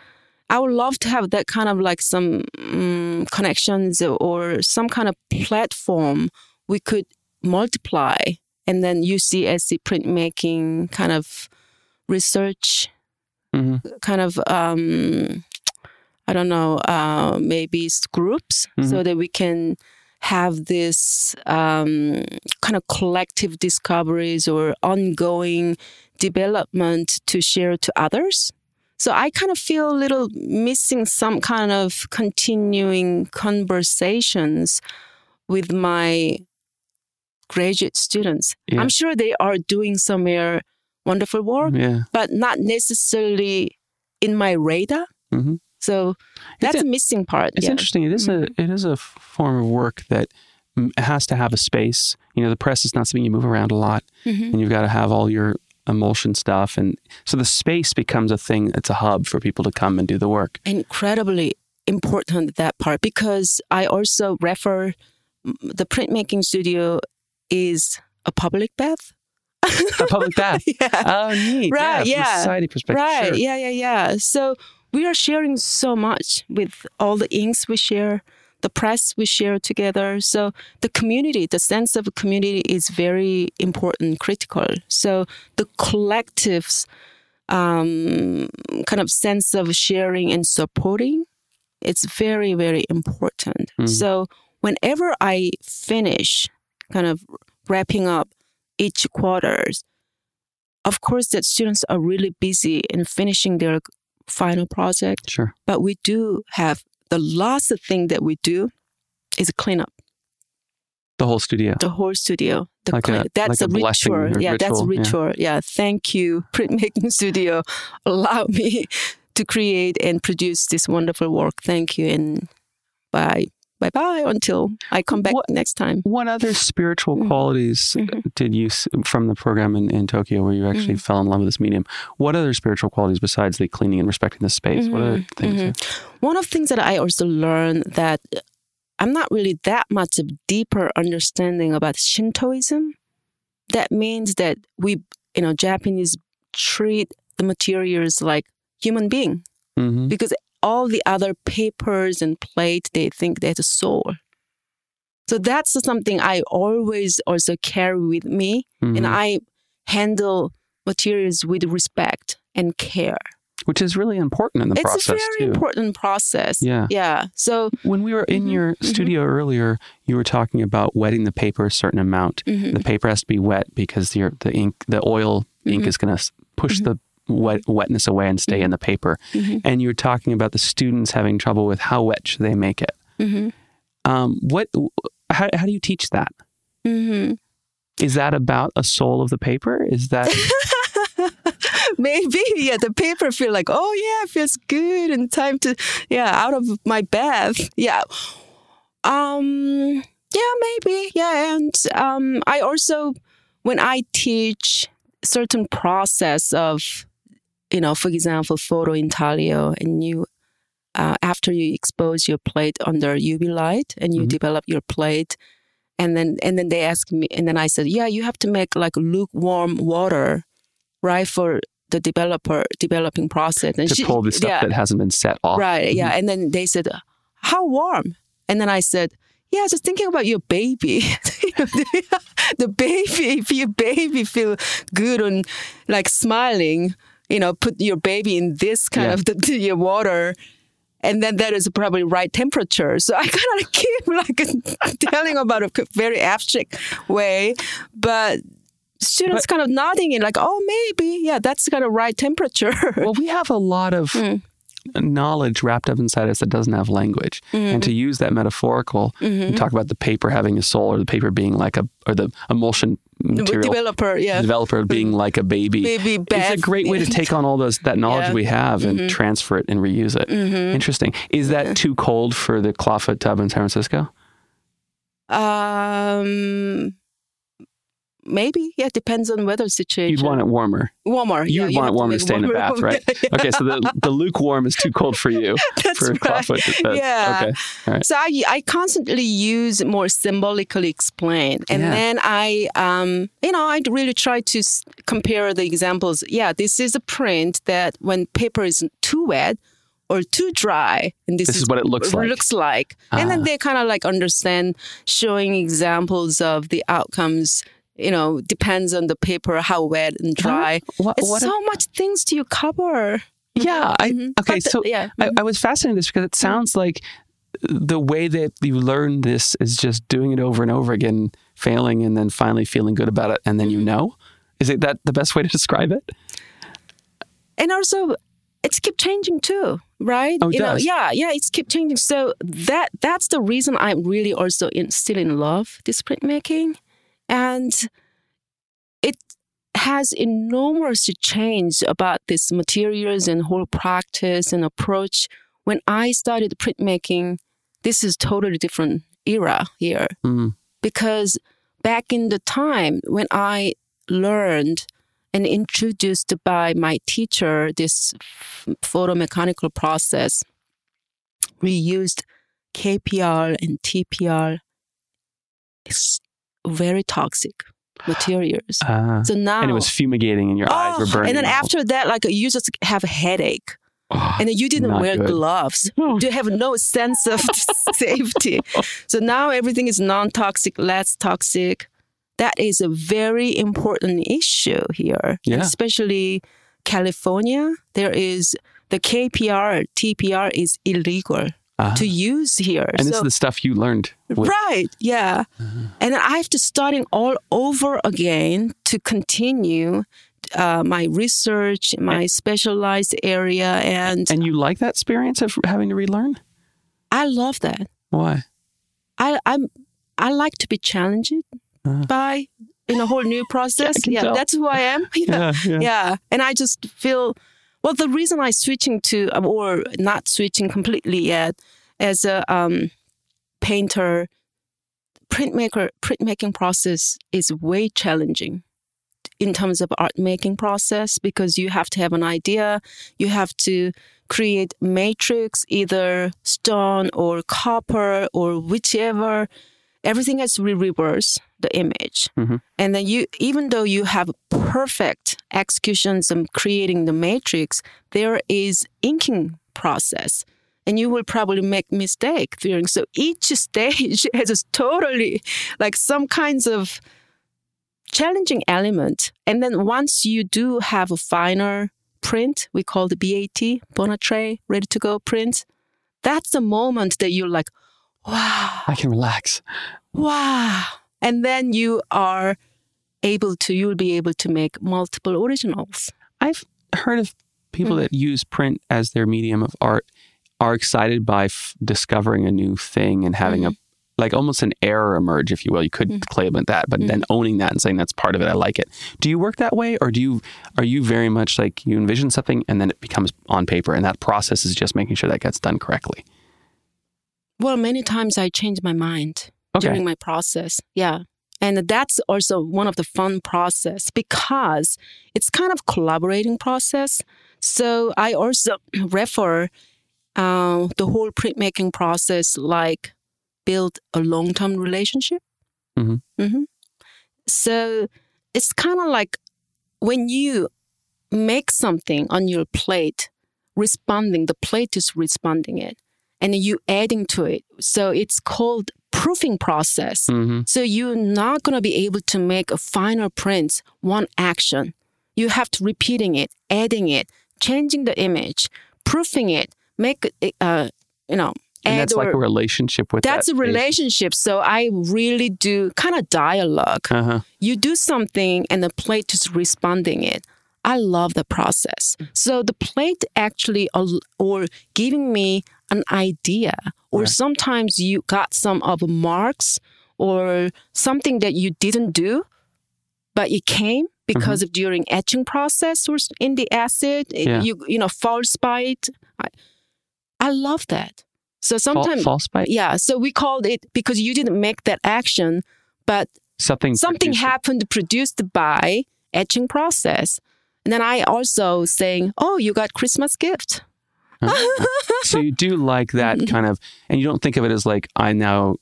I would love to have that kind of like some um, connections or some kind of platform we could multiply and then UCSC printmaking kind of research hmm kind of um i don't know uh maybe groups so that we can have this um kind of collective discoveries or ongoing development to share to others so i kind of feel a little missing some kind of continuing conversations with my graduate students Yeah. i'm sure they are doing somewhere wonderful work Yeah. but not necessarily in my radar. hmm So that's It's a missing part. It's yeah. interesting. It is a it is a form of work that has to have a space. You know, the press is not something you move around a lot, Mhm. and you've got to have all your emulsion stuff, and so the space becomes a thing. It's a hub for people to come and do the work. Incredibly important that part because I also refer the printmaking studio is a public bath. A public <laughs> bath. yeah. Oh, neat. Right, Yeah, from a yeah. society perspective. Right. Sure. Yeah, yeah, yeah. So we are sharing so much with all the inks we share, the press we share together. So the community, the sense of community is very important, critical. So the collectives um, kind of sense of sharing and supporting, it's very, very important. Mhm. So whenever I finish kind of wrapping up each quarters, of course that students are really busy in finishing their final project, Sure. but we do have the last thing that we do is clean up The whole studio. the whole studio. The Like a- clean- that's like a a, ritual. Yeah, that's a ritual, yeah. ritual. Yeah. Thank you, <laughs> printmaking studio. Allow me <laughs> to create and produce this wonderful work. Thank you. And bye. Bye bye until I come back What- next time. What other spiritual Mm. qualities Mhm. did you from the program in, in Tokyo where you actually Mm-hmm. fell in love with this medium? What other spiritual qualities besides the cleaning and respecting the space? What other Mhm, things? mhm. One of the things that I also learned that I'm not really that much of deeper understanding about Shintoism. That means that we, you know, Japanese treat the materials like human being hmm because all the other papers and plate they think a soul. So that's something I always also carry with me, Mm-hmm. and I handle materials with respect and care. which is really important in the it's process It's a very too. important process. Yeah. Yeah. So When we were in Mhm, your mhm. studio earlier, you were talking about wetting the paper a certain amount. mhm, The paper has to be wet because your the ink, the oil ink Mhm. is going to push the wet, wetness away and stay in the paper. mhm, And you were talking about the students having trouble with how wet should they make it. mhm, Um, what? How, how do you teach that? mhm. Is that about a soul of the paper? Is that <laughs> Maybe, yeah, the paper feel like, oh yeah, it feels good and time to, yeah, out of my bath. Yeah. Um, yeah, maybe. Yeah. And, um, I also, when I teach certain process of, you know, for example, photo intaglio and you, uh, after you expose your plate under UV light and you Mhm. develop your plate, and then and then they ask me, and then I said, yeah, you have to make like lukewarm water, right, for the developer developing process. And to she- pull the stuff yeah, that hasn't been set off? right, yeah. And then they said, how warm? And then I said, yeah, just thinking about your baby. <laughs> the baby, if your baby feel good and like smiling, you know, put your baby in this kind Yeah. of the, your water. And then that is probably right temperature. So I kind of <laughs> keep like <laughs> telling about a very abstract way, but students kind of nodding in like, oh, maybe, yeah, that's kind of right temperature. <laughs> Well, we have a lot of Mm. knowledge wrapped up inside us that doesn't have language. And to use that metaphorical, Mm-hmm. talk about the paper having a soul or the paper being like a, or the emulsion material developer, yeah. developer being like a baby. Baby It's bath. a great way to take on all those that knowledge Yeah. Mm-hmm. we have and transfer it and reuse it. Interesting. Is that too cold for the clawfoot tub in San Francisco? Um, maybe. Yeah, It depends on weather situation. You'd want it warmer. warmer. You yeah, would want have it warm to stay in the bath, right? Yeah, <laughs> Okay, so the, the lukewarm is too cold for you <laughs> That's for right. Yeah. Okay. All right. So I, I constantly use more symbolically explain, and Yeah. then I, um, you know, I really try to s- compare the examples. Yeah, this is a print that when paper is too wet or too dry, and this, This is what it looks like. Looks like, and then Ah. they kind of like understand, showing examples of the outcomes. You know, depends on the paper, how wet and dry. What, It's what so much things do you cover. yeah. I, Mhm. okay, But the- so yeah, I, I was fascinated with this because it sounds like the way that you learn this is just doing it over and over again, failing, and then finally feeling good about it, and then Mm-hmm. you know. Is it that the best way to <laughs> describe it? and also it's keep changing too right Oh, you know yeah yeah it's keep changing so that that's the reason i'm really also in, still in love this printmaking and it has enormous change about this materials and whole practice and approach when i started printmaking this is totally different era here Mm. because back in the time when I learned and introduced by my teacher this photomechanical process, we used KPR and TPR. Very toxic materials. Ah. So now, and it was fumigating, and your eyes were Oh, burning. and then out. after that, like you just have a headache, Oh, and then you didn't wear good. gloves. Oh. You have no sense of <laughs> safety. So now everything is non-toxic, less toxic. That is a very important issue here, Yeah. especially California. There is the KPR, TPR is illegal Ah. to use here. and this is the stuff you learned. With, Right. Yeah. And I have to starting all over again to continue uh, my research, my specialized area, and And you like that experience of having to relearn? I love that. Why? I I'm I like to be challenged Uh-huh. by in a whole new process. yeah, tell. that's who I am. <laughs> Yeah. yeah. yeah. And I just feel well. The reason I switching to or not switching completely yet as a um, painter, printmaker, printmaking process is way challenging in terms of art making process because you have to have an idea, you have to create matrix, either stone or copper or whichever. Everything has to be reverse the image. Mhm. And then you, even though you have perfect executions of creating the matrix, there is inking process. And you will probably make mistake during. So each stage <laughs> has a totally like some kinds of challenging element. And then once you do have a finer print, we call the BAT, bon à tirer, ready to go print. That's the moment that you're like, wow. I can relax. Wow. And then you are able to, you'll be able to make multiple originals. I've heard of people mm-hmm. that use print as their medium of art are excited by f- discovering a new thing and having mm-hmm. a like almost an error emerge, if you will. You could mm-hmm. claim it that, but mm-hmm. then owning that and saying that's part of it, I like it. Do you work that way, or do you are you very much like you envision something and then it becomes on paper, and that process is just making sure that gets done correctly? Well, many times I change my mind okay. during my process. Yeah. And that's also one of the fun process because it's kind of collaborating process. So I also <clears throat> refer uh, the whole printmaking process like build a long term relationship. Mm-hmm. Mm-hmm. So it's kind of like when you make something on your plate, responding, the plate is responding it, and you adding to it. So it's called proofing process. Mm-hmm. So you're not going to be able to make a final print one action. You have to repeating it, adding it, changing the image, proofing it, make it, uh, you know, and that's like a relationship with that's that a relationship so i really do kind of dialog uh-huh. you do something and the plate is responding it i love the process so the plate actually or giving me an idea or right. sometimes you got some of marks or something that you didn't do but it came because mm-hmm. of during etching process or in the acid yeah. you you know false bite I, I love that so sometimes false bite. Yeah. So we called it because you didn't make that action, but something something happened it. produced by etching process. And then I also saying, "Oh, you got Christmas gift." So you do like that mm-hmm. kind of, and you don't think of it as like I now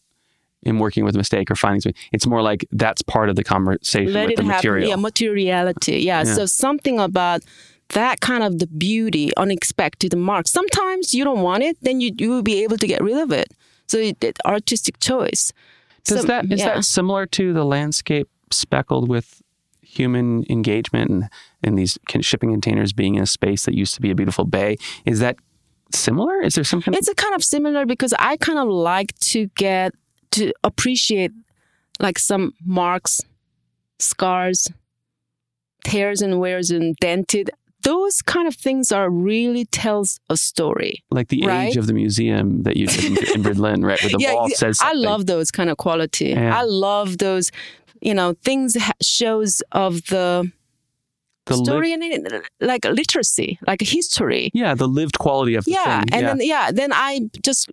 am working with a mistake or finding something. It's more like that's part of the conversation Let with the happen. material. Yeah, materiality. Yeah. yeah. So something about that kind of the beauty, unexpected mark. Sometimes you don't want it, then you, you will be able to get rid of it. So it, artistic choice. Does so, that is yeah. that similar to the landscape speckled with human engagement and, and these shipping containers being in a space that used to be a beautiful bay? Is that similar? Is there something? It's a kind of similar because I kind of like to get to appreciate like some marks, scars, tears and wears and dented those kind of things are really tells a story. Like the right? age of the museum that you did in Berlin, right? Where the <laughs> yeah, wall says something. I love those kind of quality. Yeah. I love those, you know, things shows of the the story and like literacy, like history. Yeah, the lived quality of the yeah, thing. and yeah. then yeah, then I just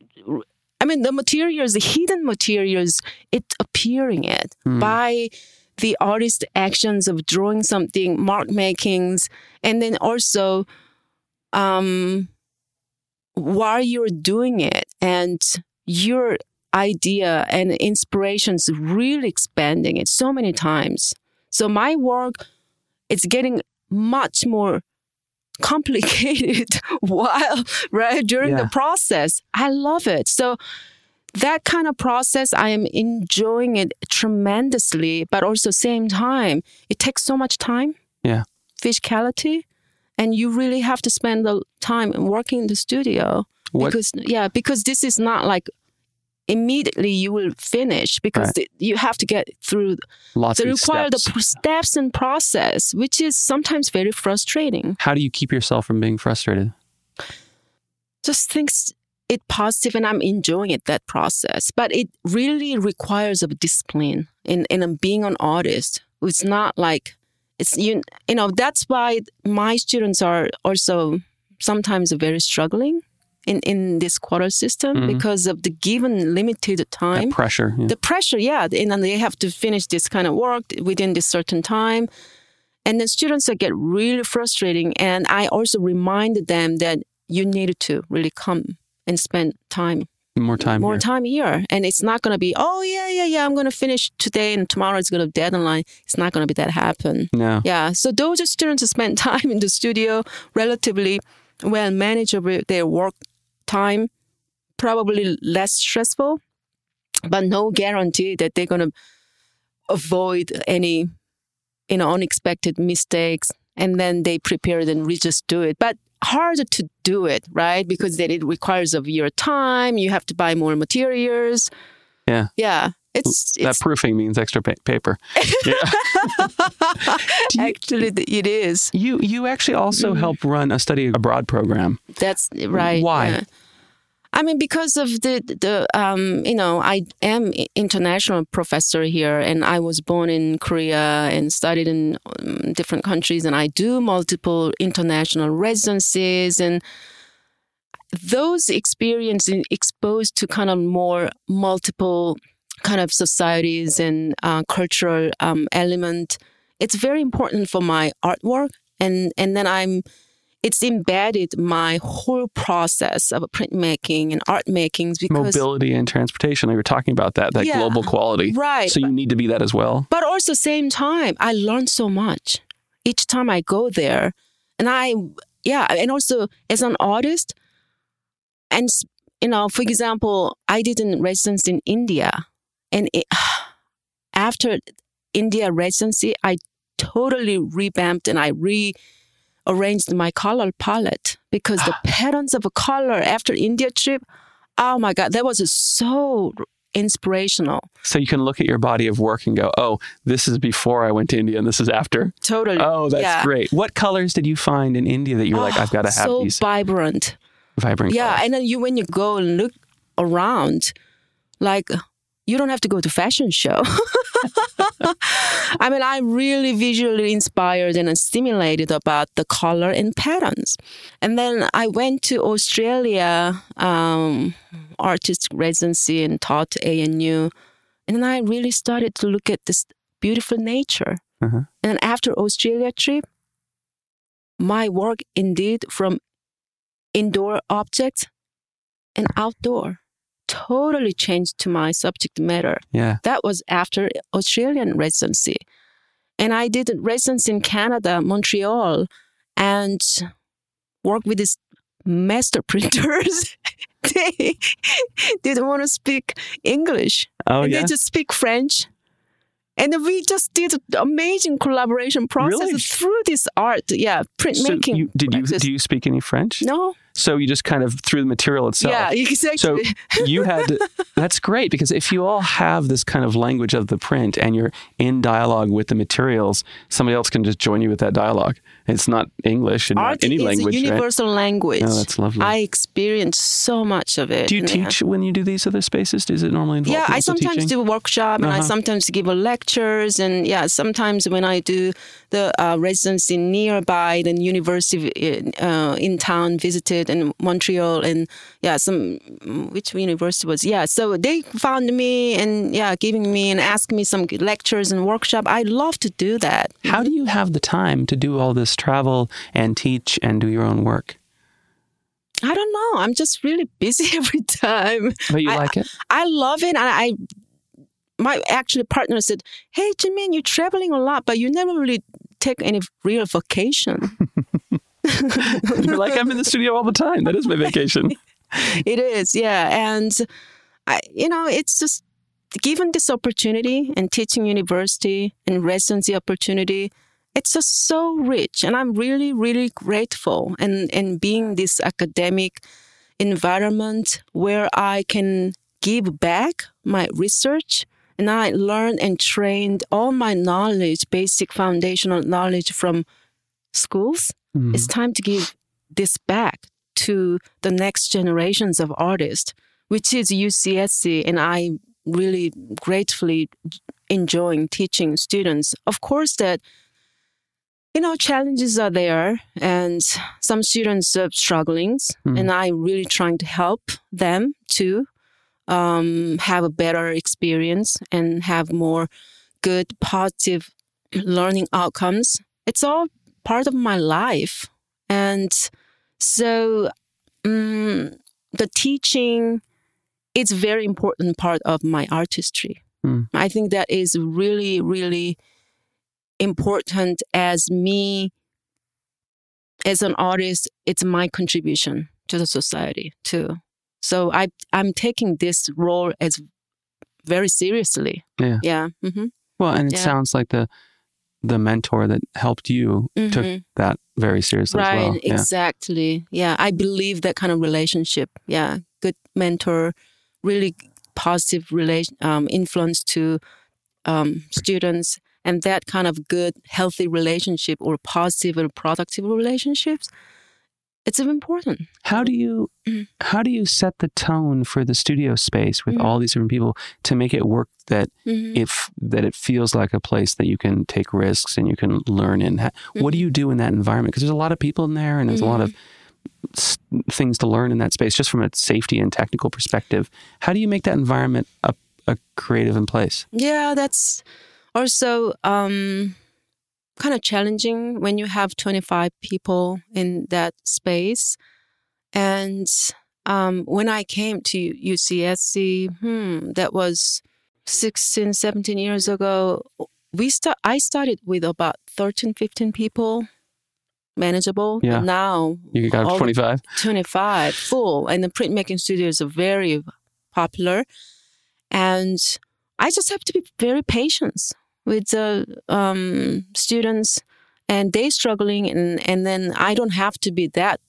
I mean the materials, the hidden materials, it appearing it mm. by the artist actions of drawing something, mark makings, and then also um, while you're doing it and your idea and inspirations really expanding it so many times. So my work is getting much more complicated <laughs> while right during yeah. the process. I love it. So that kind of process, I am enjoying it tremendously, but also same time, it takes so much time. Yeah. Physicality. And you really have to spend the time working in the studio. What? Because yeah, because this is not like immediately you will finish because right. the, you have to get through Lots the require steps. the steps and process, which is sometimes very frustrating. How do you keep yourself from being frustrated? Just things it positive and I'm enjoying it, that process. But it really requires a discipline in, in um, being an artist. It's not like it's you you know, that's why my students are also sometimes very struggling in, in this quarter system mm-hmm. because of the given limited time. That pressure. Yeah. The pressure, yeah. And then they have to finish this kind of work within this certain time. And then students get really frustrating. And I also reminded them that you need to really come and spend time more time more here. time here and it's not going to be oh yeah yeah yeah i'm going to finish today and tomorrow it's going to be deadline it's not going to be that happen no yeah so those are students who spend <laughs> time in the studio relatively well manage their work time probably less stressful but no guarantee that they're going to avoid any you know unexpected mistakes and then they prepare it and we just do it. But harder to do it, right? Because then it requires of your time. You have to buy more materials. Yeah. Yeah. It's, that it's proofing means extra pa- paper. <laughs> Yeah. <laughs> You- actually it is. You you actually also Mm-hmm. help run a study abroad program. That's right. Why? yeah. I mean, because of the the um, you know, I am international professor here, and I was born in Korea and studied in um, different countries, and I do multiple international residencies, and those experiences exposed to kind of more multiple kind of societies and uh, cultural um, element. It's very important for my artwork, and and then I'm it's embedded my whole process of printmaking and art makings because Mobility and transportation. We were talking about that, that Yeah. global quality. right So you need to be that as well. but also same time i learn so much each time i go there and i yeah and also as an artist and you know for example i did a residence in india and it, <sighs> after india residency i totally revamped and i rearranged my color palette because the ah. patterns of a color after india trip oh my god that was so inspirational So you can look at your body of work and go, oh, this is before I went to India and this is after. totally Oh, that's Yeah. great. What colors did you find in India that you were like, I've ah, got to have so these vibrant. vibrant Yeah, colors? and then you when you go and look around, like you don't have to go to fashion show. I mean, I'm really visually inspired and stimulated about the color and patterns. And then I went to Australia um, artist residency and taught ANU, and then I really started to look at this beautiful nature. Uh-huh. And after Australia trip, my work indeed from indoor objects and outdoor totally changed to my subject matter. Yeah. That was after Australian residency. And I did a residency in Canada, Montreal, and worked with these master <laughs> printers. <laughs> they didn't want to speak English. Oh, and yeah. they just speak French. And we just did amazing collaboration process Really? through this art. Yeah, So printmaking. you, did you do you speak any French? No. So you just kind of through the material itself. Yeah, exactly. So you had <laughs> that's great because if you all have this kind of language of the print and you're in dialogue with the materials, somebody else can just join you with that dialogue. It's not English and art not any is language. a right? universal language. Oh, that's lovely. I experience so much of it. Do you And, yeah. teach when you do these other spaces? Does it normally involve Yeah, I sometimes teaching? do a workshop and I Uh-huh. sometimes give a lectures and yeah, sometimes when I do the uh, residency nearby, the university in, uh, in town visited in Montreal and yeah, some which university was yeah. So they found me and yeah, giving me and asking me some lectures and workshop. I love to do that. How do you have the time to do all this travel and teach and do your own work? I don't know. I'm just really busy <laughs> every time. But you I- like it? I love it. And I, my actually partner said, "Hey, Jimin, you're traveling a lot, but you never really take any real vacation." <laughs> You're like, I'm in the studio all the time. That is my vacation. <laughs> it is, yeah. And I, you know, it's just given this opportunity and teaching university and residency opportunity. It's just so rich, and I'm really, really grateful. And and being this academic environment where I can give back my research and I learned and trained all my knowledge, basic foundational knowledge from schools. Mhm. It's time to give this back to the next generations of artists, which is UCSC, and I really gratefully enjoying teaching students. Of course, that you know challenges are there, and some students are struggling, Mhm. and I'm really trying to help them to um, have a better experience and have more good, positive learning outcomes. It's all part of my life. And so mm, the teaching is very important part of my artistry. Hmm. I think that is really, really important as me as an artist. It's my contribution to the society too. So I I'm taking this role as very seriously. Yeah. Yeah. hmm Well, and it Yeah. sounds like the the mentor that helped you took Mhm. that very seriously right as well. Yeah. exactly yeah i believe that kind of relationship yeah good mentor really positive relation um, influence to um, students and that kind of good healthy relationship or positive and productive relationships it's important How do you Mhm. how do you set the tone for the studio space with Mhm. all these different people to make it work that Mhm. if that it feels like a place that you can take risks and you can learn in? Ha- What do you do in that environment? Because there's a lot of people in there and there's a lot of s- things to learn in that space just from a safety and technical perspective. How do you make that environment a, a creative in place? Yeah, that's also um, kind of challenging when you have 25 people in that space. And um, when I came to UCSC, hmm, that was 16, 17 years ago, we start, I started with about 13, 15 people, manageable. Yeah. But now You got 25? 25 full and the printmaking studios are very popular and i just have to be very patient with the um, students and they struggling and, and then i don't have to be that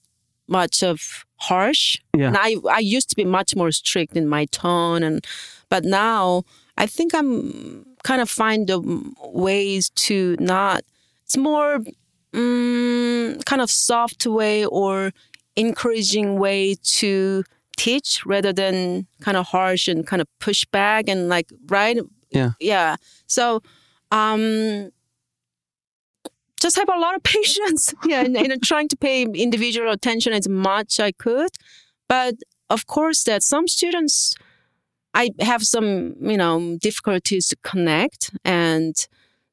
much of harsh Yeah. and I, I used to be much more strict in my tone and but now i think i'm kind of find the ways to not it's more mm, kind of soft way or encouraging way to teach rather than kind of harsh and kind of push back and like right Yeah. yeah so um just have a lot of <laughs> patience. <laughs> Yeah and, and trying to pay individual attention as much i could. But of course that some students i have some you know difficulties to connect and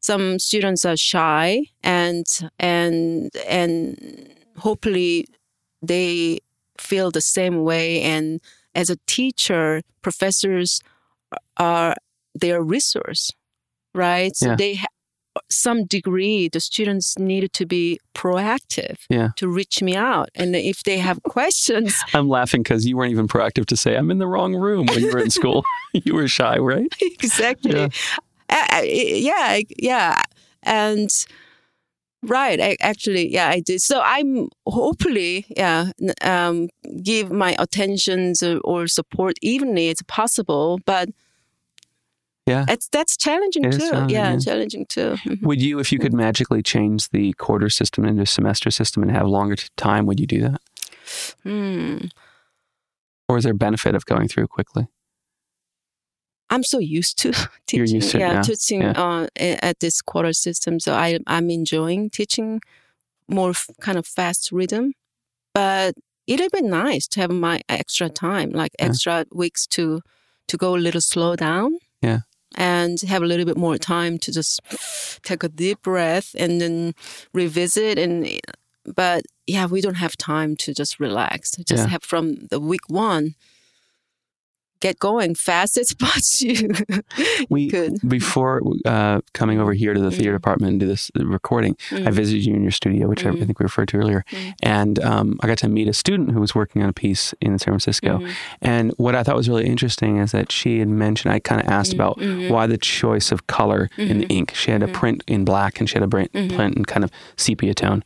some students are shy and and and hopefully they feel the same way. And as a teacher professors are their resource right so Yeah. they ha- some degree the students needed to be proactive Yeah. to reach me out and if they have questions <laughs> I'm laughing because you weren't even proactive to say I'm in the wrong room when you were in <laughs> school. <laughs> you were shy, right? exactly Yeah. Uh, uh, yeah yeah and right I, actually yeah i did so i'm hopefully yeah um, give my attentions or, or support evenly it's possible but Yeah. it's that's challenging It too challenging, yeah, yeah. challenging too Mhm. Would you, if you could magically change the quarter system into a semester system and have longer time, would you do that? Hmm. Or is there benefit of going through quickly? i'm so used to <laughs> teaching You're used to yeah now. teaching Yeah. uh, at this quarter system so i i'm enjoying teaching more f- kind of fast rhythm but it'd be nice to have my extra time like Yeah. extra weeks to to go a little slow down Yeah. And have a little bit more time to just take a deep breath and then revisit and but yeah we don't have time to just relax just Yeah. have from the week one get going fast as <laughs> much you, We could before uh, coming over here to the theater Mhm. department and do this recording, I Mhm. visited you in your studio, which I, I think we referred to earlier, Mhm. and um, I got to meet a student who was working on a piece in San Francisco. Mhm. And what I thought was really interesting is that she had mentioned, I kind of asked about Mhm. why the choice of color in the Mhm. ink. She had a print in black and she had a print, print in kind of sepia tone.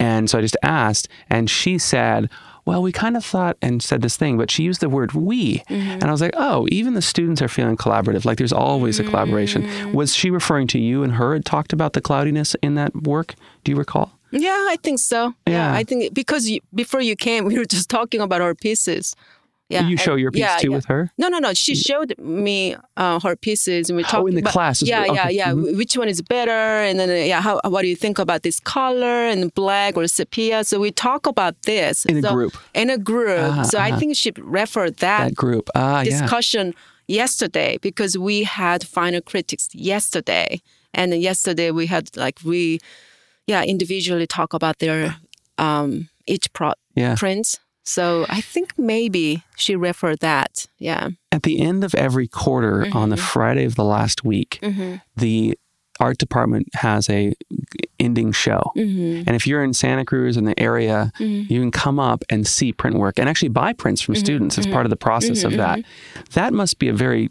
And so I just asked, and she said, well, we kind of thought and said this thing, but she used the word we. Mhm. And I was like, oh, even the students are feeling collaborative. Like there's always a collaboration. Mm. Was she referring to you and her had talked about the cloudiness in that work? Do you recall? Yeah, I think so. Yeah, Yeah. I think because you, before you came, <laughs> we were just talking about our pieces. Yeah, you show your piece yeah, too yeah. with her? No, no, no. She showed me uh, her pieces, and we talked. Oh, in the about, class Yeah, well. yeah, Okay. yeah. Mhm. Which one is better? And then, uh, yeah, how, what do you think about this color and black or sepia? So we talk about this In a group. In a group. Ah, so I ah. think she referred that, That group. Ah, yeah. discussion yesterday because we had final critics yesterday, and then yesterday we had like we, yeah, individually talk about their um, each pro- Yeah. prints. So I think maybe she referred that. Yeah. At the end of every quarter on the Friday of the last week, Mm-hmm. the art department has a ending show. Mm-hmm. And if you're in Santa Cruz in the area, Mhm. you can come up and see print work and actually buy prints from students as part of the process of that. That must be a very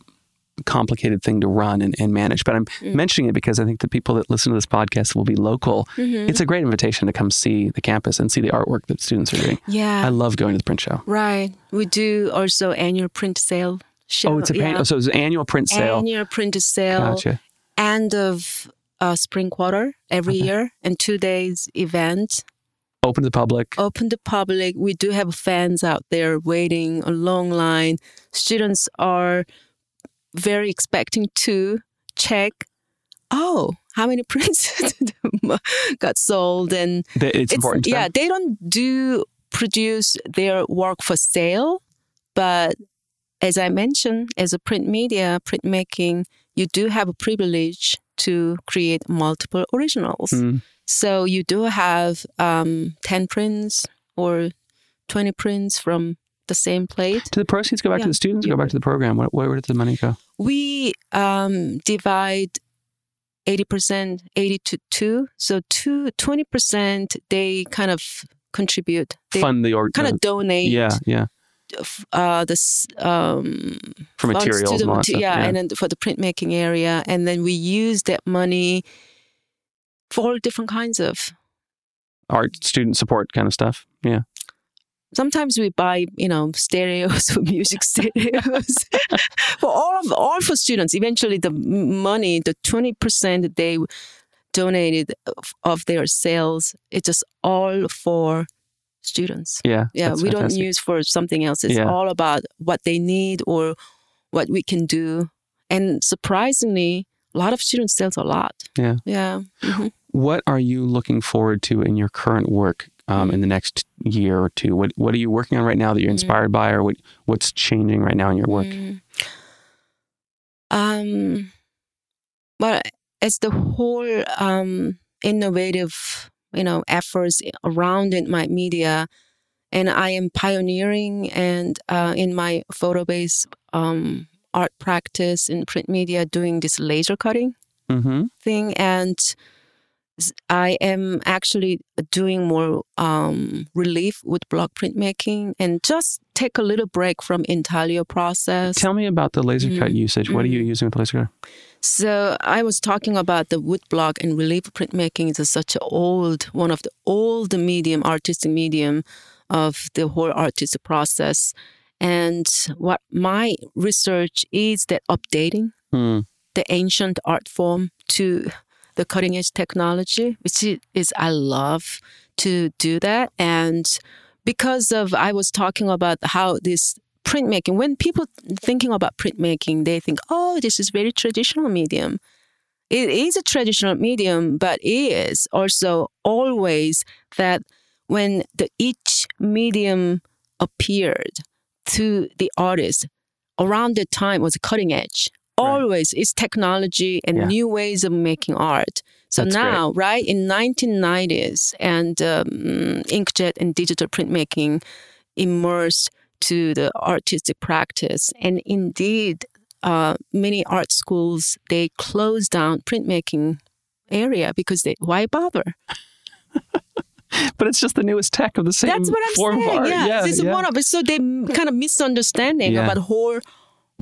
complicated thing to run and, and manage. But I'm Mm. mentioning it because I think the people that listen to this podcast will be local. Mhm. It's a great invitation to come see the campus and see the artwork that students are doing. yeah, I love going to the print show. right. We do also annual print sale. Show, Oh, it's a pan- yeah. oh, so it's an annual print sale. annual print sale. Gotcha. End of uh, spring quarter every Okay. year, and two days event. Open to the public. open to public. We do have fans out there waiting a long line. Students are very expecting to check. Oh, how many <laughs> prints <laughs> got sold? And That it's, important to yeah, they don't do produce their work for sale, but as I mentioned, as a print media, printmaking, you do have a privilege to create multiple originals. Mm. So you do have um, 10 prints or 20 prints from the same plate. Do the proceeds go back to the students or go back to the program? Where, where did the money go? We um, divide 80%, 80 to 2. So two, 20% they kind of contribute. They Fund the org. kind of donate yeah, yeah. uh, the um, For materials the and all that mate- stuff. yeah, yeah. and then for the printmaking area. And then we use that money for all different kinds of Art student support kind of stuff. Yeah. Sometimes we buy you know stereos <laughs> for music stereos <laughs> for all of all for students eventually the money the 20% that they donated of, of their sales it's just all for students Yeah. yeah we don't use for something else it's Yeah. all about what they need or what we can do and surprisingly a lot of students sells a lot Yeah. yeah Mhm. What are you looking forward to in your current work um, in the next year or two? What What are you working on right now that you're inspired by, or what What's changing right now in your work? Mm. Um, well, it's the whole um, innovative, you know, efforts around in my media, and I am pioneering and uh, in my photo-based um, art practice in print media, doing this laser cutting Mm-hmm. thing and I am actually doing more um, relief with block printmaking and just take a little break from intaglio process. Tell me about the laser cut Mm. usage. What are you using with the laser cut? So I was talking about the wood block and relief printmaking is such an old, one of the old medium, artistic medium of the whole artistic process. And what my research is that updating Hmm. the ancient art form to the cutting edge technology, which is I love to do that. And because of I was talking about how this printmaking, when people thinking about printmaking, they think, oh, this is very traditional medium. It is a traditional medium, but it is also always that when the each medium appeared to the artist around the time was cutting edge. Right. Always it's technology and Yeah. new ways of making art. So That's great. now, right in 1990s, and um, inkjet and digital printmaking immersed to the artistic practice, and indeed, uh, many art schools they closed down printmaking area because they why bother? <laughs> But it's just the newest tech of the same That's what I'm form saying. of art. Yeah, yeah, is yeah. one of it. So they kind of misunderstanding Yeah. about whole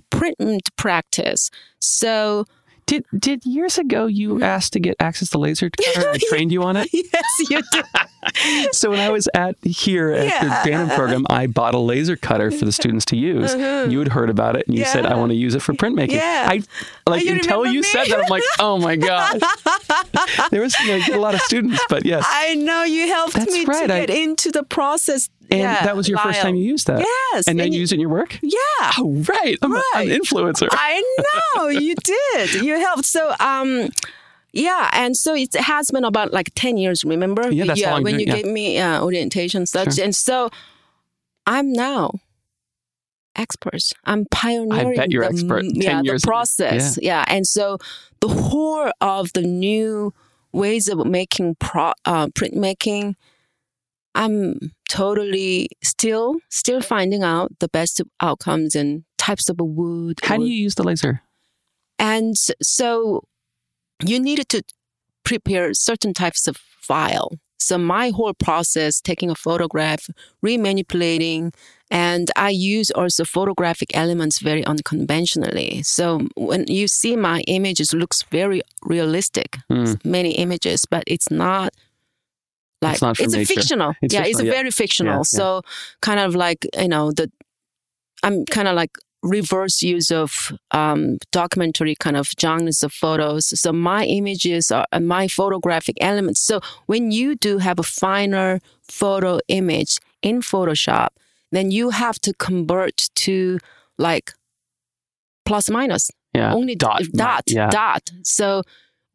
print practice. So Did did years ago you Mm-hmm. asked to get access to laser <laughs> cutter? I trained you on it. yes, you do. <laughs> <laughs> So when I was at here at Yeah. the Bannon program, I bought a laser cutter for the <laughs> students to use. You had heard about it, and you said, "I Uh-huh. Want to use it for printmaking." Yeah. I like you until you me? said that, I'm like, "Oh my god!" <laughs> there was you know, a lot of students, but yes, I know you helped That's me right, to I- get into the process. and yeah, that was your first time you used that. Yes, and then and you you- use it in your work. Yeah. Oh, right, I'm, I'm an influencer. I know you did. You helped. So, um, yeah, and so it has been about like ten years. Remember? Yeah, that's long, when you yeah. gave me uh, orientation such, Sure. and so I'm now experts. I'm pioneering. bet you're the, expert. 10 Yeah, years- the process. Yeah. and so the whole of the new ways of making pro, uh, printmaking. I'm totally still still finding out the best outcomes and types of wood. How do you use the laser? and so you needed to prepare certain types of file. So my whole process, taking a photograph, remanipulating, And I use also photographic elements very unconventionally. So when you see my images, looks very realistic. Mm. Many images, but it's not like It's from a fictional. It's yeah, fictional, it's yeah. very fictional. Yeah, yeah. So kind of like you know the I'm kind of like reverse use of um, documentary kind of genres of photos. So my images are my photographic elements. So when you do have a finer photo image in Photoshop, then you have to convert to like plus minus Yeah. only dot. dot Yeah. dot. So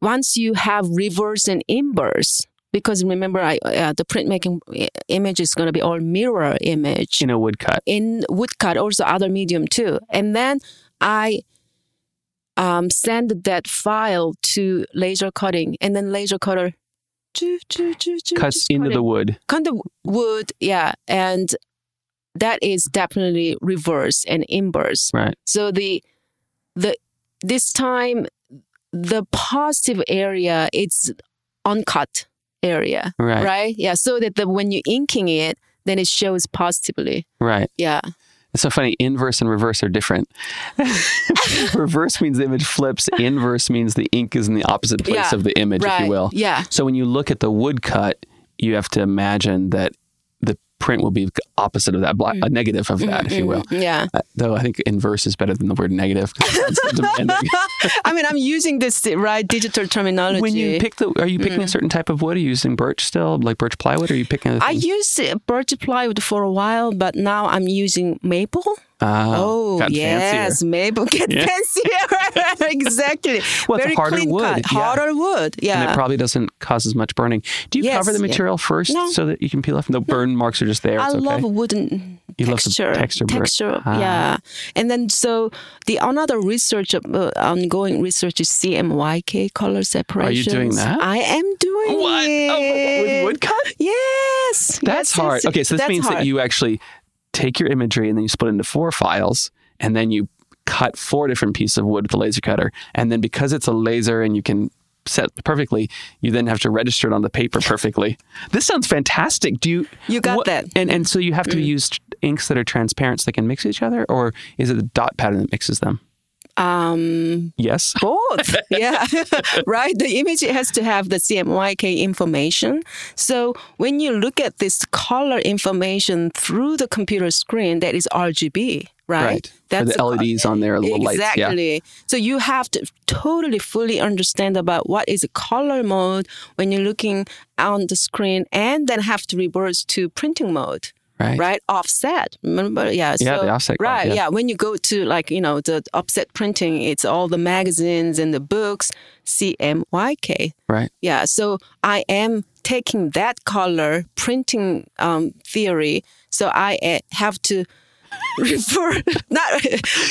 once you have reverse and inverse, because remember, I uh, the printmaking image is going to be all mirror image In a woodcut. in woodcut, also other medium too. And then I um, send that file to laser cutting, and then laser cutter choo, choo, choo, choo, Cuts into cut the wood. kind of wood, yeah, and that is definitely reverse and inverse. Right. So the the this time the positive area it's uncut area, Right. right? Yeah, so that the, when you're inking it, then it shows positively. Right. Yeah. It's so funny. Inverse and reverse are different. <laughs> reverse means the image flips. Inverse means the ink is in the opposite place Yeah, of the image, right. if you will. Yeah. So when you look at the woodcut, you have to imagine that print will be opposite of that, black, a negative of that, if you will. Yeah. Uh, though I think inverse is better than the word negative. 'cause it sounds so <laughs> demanding. I mean, I'm using this right digital terminology. when you pick the, are you picking a certain type of wood? Are you using birch still, like birch plywood? Or are you picking? I used uh, birch plywood for a while, but now I'm using maple. Ah, Oh, yes, fancier. maple get Yeah. fancier. <laughs> exactly. Well, it's Very harder clean wood, cut. yeah. Harder wood. Yeah. and it probably doesn't cause as much burning. Do you Yes, cover the yeah. material first No. so that you can peel off? The burn marks are just there. I okay. love wooden You love the texture. texture. Texture, Ah. yeah. And then so the another research, uh, ongoing research is CMYK color separation. Are you doing that? I am doing What? it. Oh with woodcut? Yes. That's yes, hard. yes, Okay, so this means that you actually take your imagery and then you split it into four files, and then you cut four different pieces of wood with a laser cutter, and then because it's a laser and you can set perfectly, you then have to register it on the paper perfectly. this sounds fantastic. Do you? You got that. Mm. And and so you have to use inks that are transparent so they can mix each other, or is it the dot pattern that mixes them? Um, Yes. <laughs> both. yeah. <laughs> right. The image has to have the CMYK information. So when you look at this color information through the computer screen, that is RGB, right? Or the a- LEDs on there, little lights. Yeah. Exactly. So you have to totally fully understand about what is a color mode when you're looking on the screen and then have to reverse to printing mode. Right. Right, offset. Remember, yeah. Yeah, so- the offset Right, yeah. yeah. When you go to like you know the offset printing, it's all the magazines and the books. CMYK. Right. Yeah. So I am taking that color printing um, theory. So I uh, have to refer not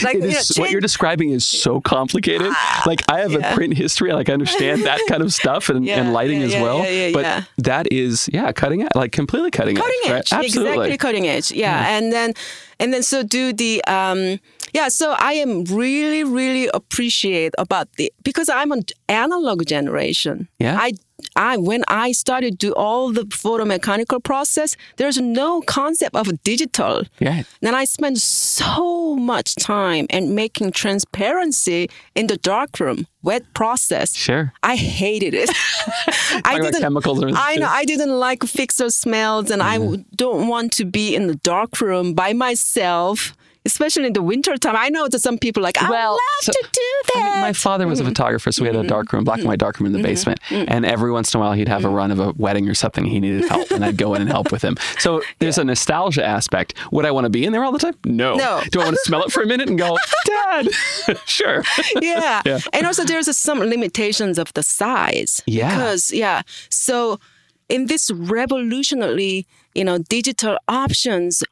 like It you know, is, what you're describing is so complicated. like I have a print history, like I understand that kind of stuff and, <laughs> Yeah, and lighting yeah, as well. yeah, yeah, but yeah. that is, yeah, cutting edge, like completely cutting, cutting edge. edge right? Absolutely. exactly cutting edge yeah. and then and then so do the um yeah so i am really really appreciate about the because i'm an analog generation Yeah. i I when I started do all the photomechanical process, there's no concept of digital. Yeah. Then I spent so much time and making transparency in the darkroom, wet process. Sure. I hated it. <laughs> I about chemicals I know. I didn't like fixer smells, and I don't want to be in the dark room by myself, especially in the winter time. I know that some people like, I Well, love so- to do I mean, that. my father was a mm-hmm. photographer, so we had a mm-hmm. dark room, black and white dark room in the mm-hmm. basement. And every once in a while, he'd have a run of a wedding or something. He needed help, and I'd go in and help with him. So <laughs> there's a nostalgia aspect. Would I want to be in there all the time? No. No. Do I want to smell it for a minute and go, <laughs> Dad? <laughs> sure. yeah. Yeah. And also there's some limitations of the size. Yeah. Because yeah. So in this revolutionary, you know, digital options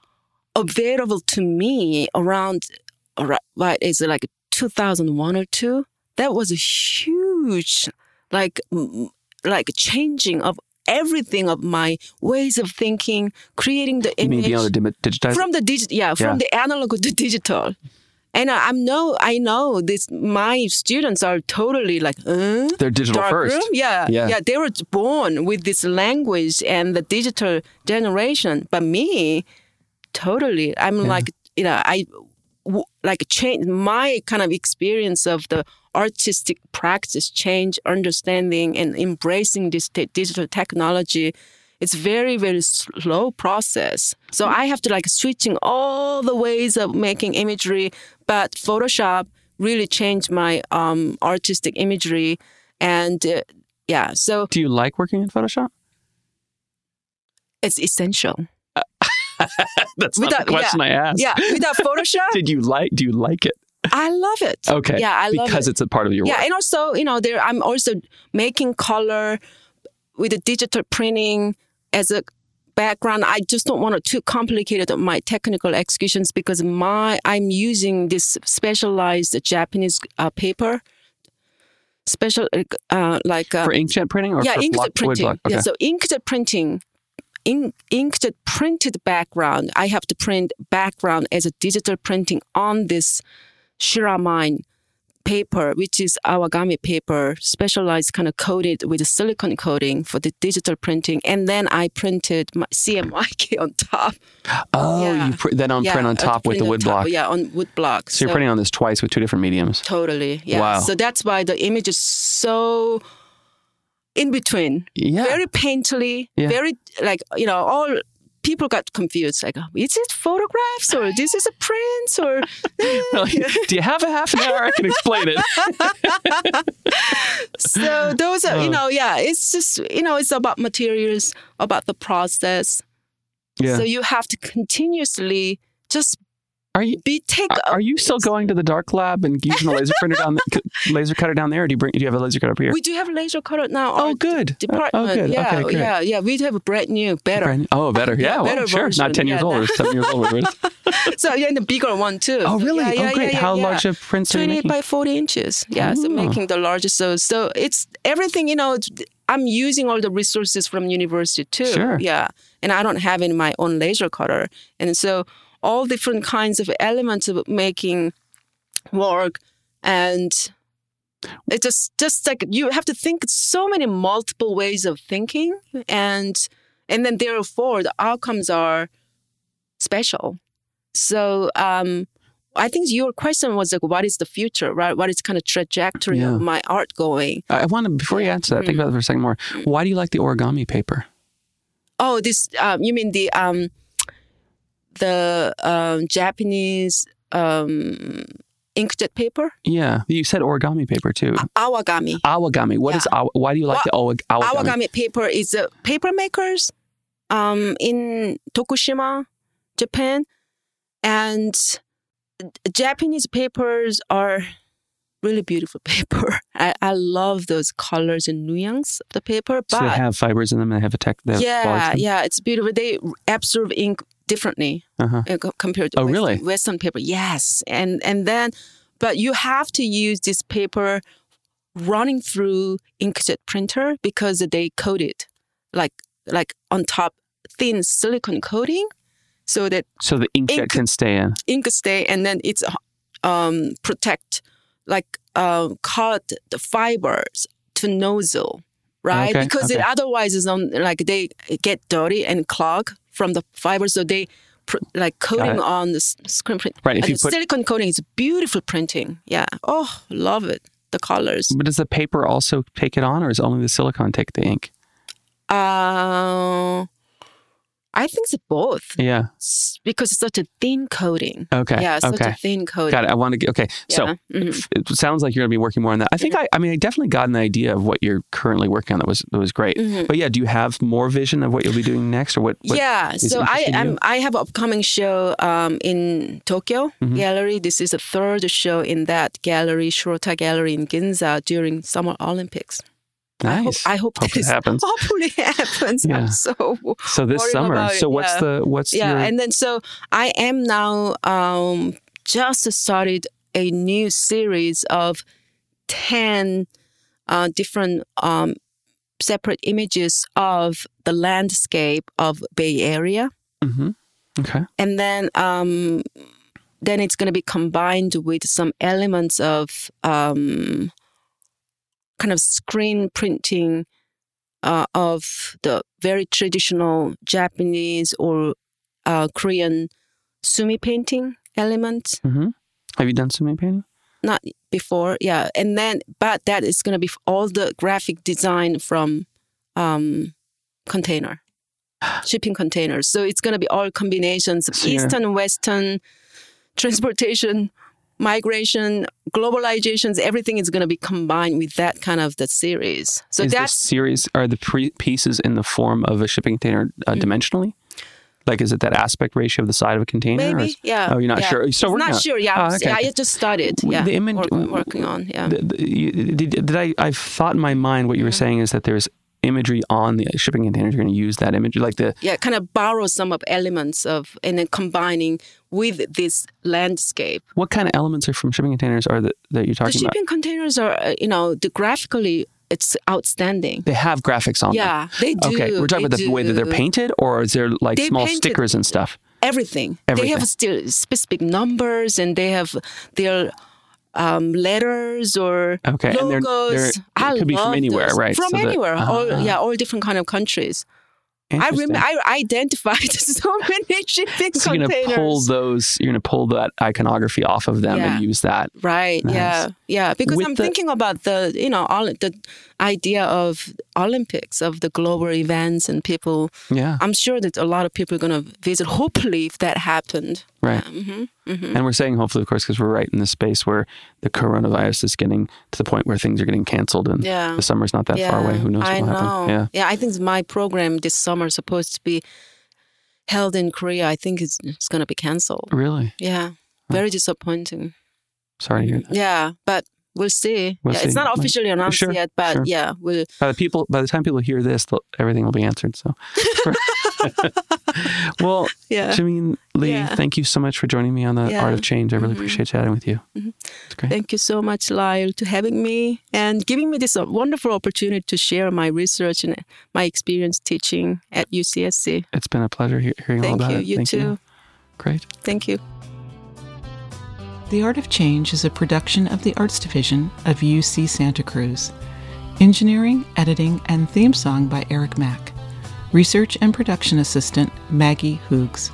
available to me around what is it like 2001 or 2 that was a huge like like changing of everything of my ways of thinking creating the You mean image to digitize? from the digital yeah from Yeah. the analog to digital and I, i'm know i know this my students are totally like uh, They're digital first. room? Yeah, Yeah. yeah they were born with this language and the digital generation but me totally. I'm Yeah. like, you know, I w- like change my kind of experience of the artistic practice, change, understanding, and embracing this t- digital technology. It's very very slow process. So I have to like switching all the ways of making imagery, but Photoshop really changed my um, artistic imagery, and uh, yeah, so Do you like working in Photoshop? it's essential. <laughs> <laughs> That's not the Without- question I asked. Yeah, without Photoshop, <laughs> Did you like? Do you like it? I love it. Okay. Yeah, I love because it. it's a part of your work. Yeah, work. and also, you know, there I'm also making color with the digital printing as a background. I just don't want it too complicated on my technical executions because my I'm using this specialized Japanese uh, paper, special uh, like uh, for inkjet printing or yeah, for inkjet block, printing. Okay. Yeah, so inkjet printing, in, inkjet printed background. I have to print background as a digital printing on this Shiramine paper, which is awagami paper, specialized kind of coated with a silicone coating for the digital printing. And then I printed my CMYK <laughs> on top. oh, yeah. you pr- then on yeah, print on top with the wood top, block. Yeah, on wood block. So you're printing on this twice with two different mediums. Totally. Yeah. Wow. So that's why the image is so in between. Yeah. Very painterly. Yeah. Very like you know all people got confused. Like, oh, is it photographs or this is a print or? <laughs> Do you have a half an hour? I can explain it. <laughs> so those are you Oh. know yeah. It's just you know it's about materials, about the process. Yeah. So you have to continuously just Are you be take. are- are you still going to the dark lab and using a laser printer down the, <laughs> laser cutter down there? Or do you bring? Do you have a laser cutter up here? we do have a laser cutter now. oh, good. Department. Oh, good. Yeah, okay, yeah, yeah. We have a brand new, better. Brand- oh, better. Yeah, Yeah, well, better sure. version. Not ten years Yeah, old or seven years old. whatever it is. So yeah, and the bigger one too. Oh, really? Yeah, yeah, oh, great. yeah, How large a prints are you 28 making? by 40 inches. Yeah, so Oh. making the largest. So, so it's everything, you know, I'm using all the resources from university too. Sure. Yeah. And I don't have in my own laser cutter. And so all different kinds of elements of making work and it just just like you have to think so many multiple ways of thinking and and then therefore the outcomes are special so um I think your question was like, what is the future, right? What is kind of trajectory Yeah. of my art going? I want to before you answer that. Think about it for a second more. Why do you like the origami paper? Oh, this um, you mean the um, the um, Japanese um, inkjet paper, Yeah, you said origami paper too. awagami. Awagami. What is awa- why do you like the awa- awagami? Awagami paper is a paper makers um, in Tokushima, Japan, and Japanese papers are really beautiful <laughs> paper. I, I love those colors and nuance of the paper, So but they have fibers in them. They have a tech. Yeah, quality to them? yeah, it's beautiful. They absorb ink differently Uh-huh. uh, compared to Oh, Western, really? Western paper. Yes, and and then, but you have to use this paper running through inkjet printer because they coat it like like on top thin silicone coating, so that So the inkjet Ink- can stay in. ink stay and then it's um protect like uh, cut the fibers to nozzle right Okay, because it otherwise is on like they get dirty and clog from the fibers so they pr- like coating on the screen print. Right, if you the put- silicone coating is beautiful printing. Yeah. Oh love it the colors. But does the paper also take it on, or is only the silicone take the ink? uh I think it's both Yeah. because it's such a thin coating Okay. yeah such okay. a thin coating Got it. I want to get. Okay. So Yeah, mhm. it sounds like you're going to be working more on that. I think I. I mean, I definitely got an idea of what you're currently working on. That was that was great. Mhm. But yeah, do you have more vision of what you'll be doing next, or what? what yeah, so I am. I have an upcoming show um, in Tokyo Mhm. Gallery. This is the third show in that gallery, Shirota Gallery in Ginza during Summer Olympics. I hope, I hope, Hope it this happens. <laughs> hopefully happens. Yeah. I'm so So this summer. it, So what's yeah. the what's yeah. your And then so I am now um, just started a new series of ten uh, different um, separate images of the landscape of Bay Area. Mm-hmm. Okay. and then um, then it's going to be combined with some elements of um, kind of screen printing uh, of the very traditional Japanese or uh, Korean sumi painting element. hmm Have you done sumi painting? Not before, yeah. And then, but that is going to be all the graphic design from um, container, <sighs> shipping containers. So it's going to be all combinations of So Eastern, Western, transportation, migration, globalizations. Everything is going to be combined with that kind of the series. So is that's series are the pre- pieces in the form of a shipping container uh, Mm. dimensionally? Like, is it that aspect ratio of the side of a container? maybe, is- yeah. Oh, you're not yeah. sure. It's working not on it. sure. Yeah, Oh, okay, yeah. I just started. Yeah, the image- work- working on. Yeah. The- the- you- did, did I? I thought in my mind what you were saying is that there's imagery on the shipping containers. You're going to use that imagery, like the yeah, kind of borrow some of elements of and then combining with this landscape. what kind of elements are from shipping containers are that that you're The talking about? shipping containers are, uh, you know, the graphically it's outstanding. They have graphics on them. Yeah, they do. Okay, we're talking about the way that they're painted, or is there like They small stickers and stuff? Everything. They have still specific numbers and they have their um, letters or Okay, and they're- logos. they're- it could be from anywhere, those. right? From So that- anywhere. all, Ah. yeah, all different kind of countries. I remember I identified <laughs> so many shipping So you're containers. gonna pull those. You're gonna pull that iconography off of them Yeah. and use that. Right. Nice. Yeah. Yeah. Because With I'm the- thinking about the, you know, all the idea of Olympics, of the global events and people. Yeah, I'm sure that a lot of people are going to visit, hopefully, if that happened. right. hmm hmm And we're saying hopefully, of course, because we're right in the space where the coronavirus is getting to the point where things are getting canceled and Yeah. the summer's not that yeah. far away. Who knows I what will know. happen? Yeah. I think my program this summer is supposed to be held in Korea. I think it's, it's going to be canceled. Really? Yeah. Very disappointing. Sorry to hear that. Yeah. But we'll see. We'll yeah, see. It's not officially announced Sure, yet, but sure. yeah, we'll. By the people, by the time people hear this, everything will be answered. So, <laughs> well, Yeah. Jimin Lee, Yeah. thank you so much for joining me on the Yeah. Art of Change. I really Mhm. appreciate chatting with you. Mhm. It's great. Thank you so much, Lyle, to having me and giving me this uh, wonderful opportunity to share my research and my experience teaching at UCSC. it's been a pleasure he- hearing all about you. it. You thank too. you. Great. Thank you. The Art of Change is a production of the Arts Division of UC Santa Cruz. Engineering, editing, and theme song by Eric Mack. Research and production assistant Maggie Hoogs.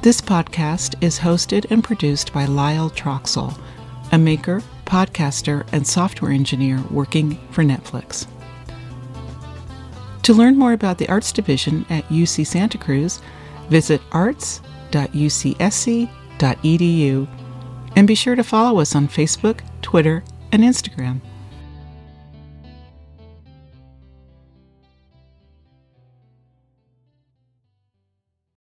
This podcast is hosted and produced by Lyle Troxell, a maker, podcaster, and software engineer working for Netflix. To learn more about the Arts Division at UC Santa Cruz, visit arts.ucsc.edu and be sure to follow us on Facebook, Twitter, and Instagram.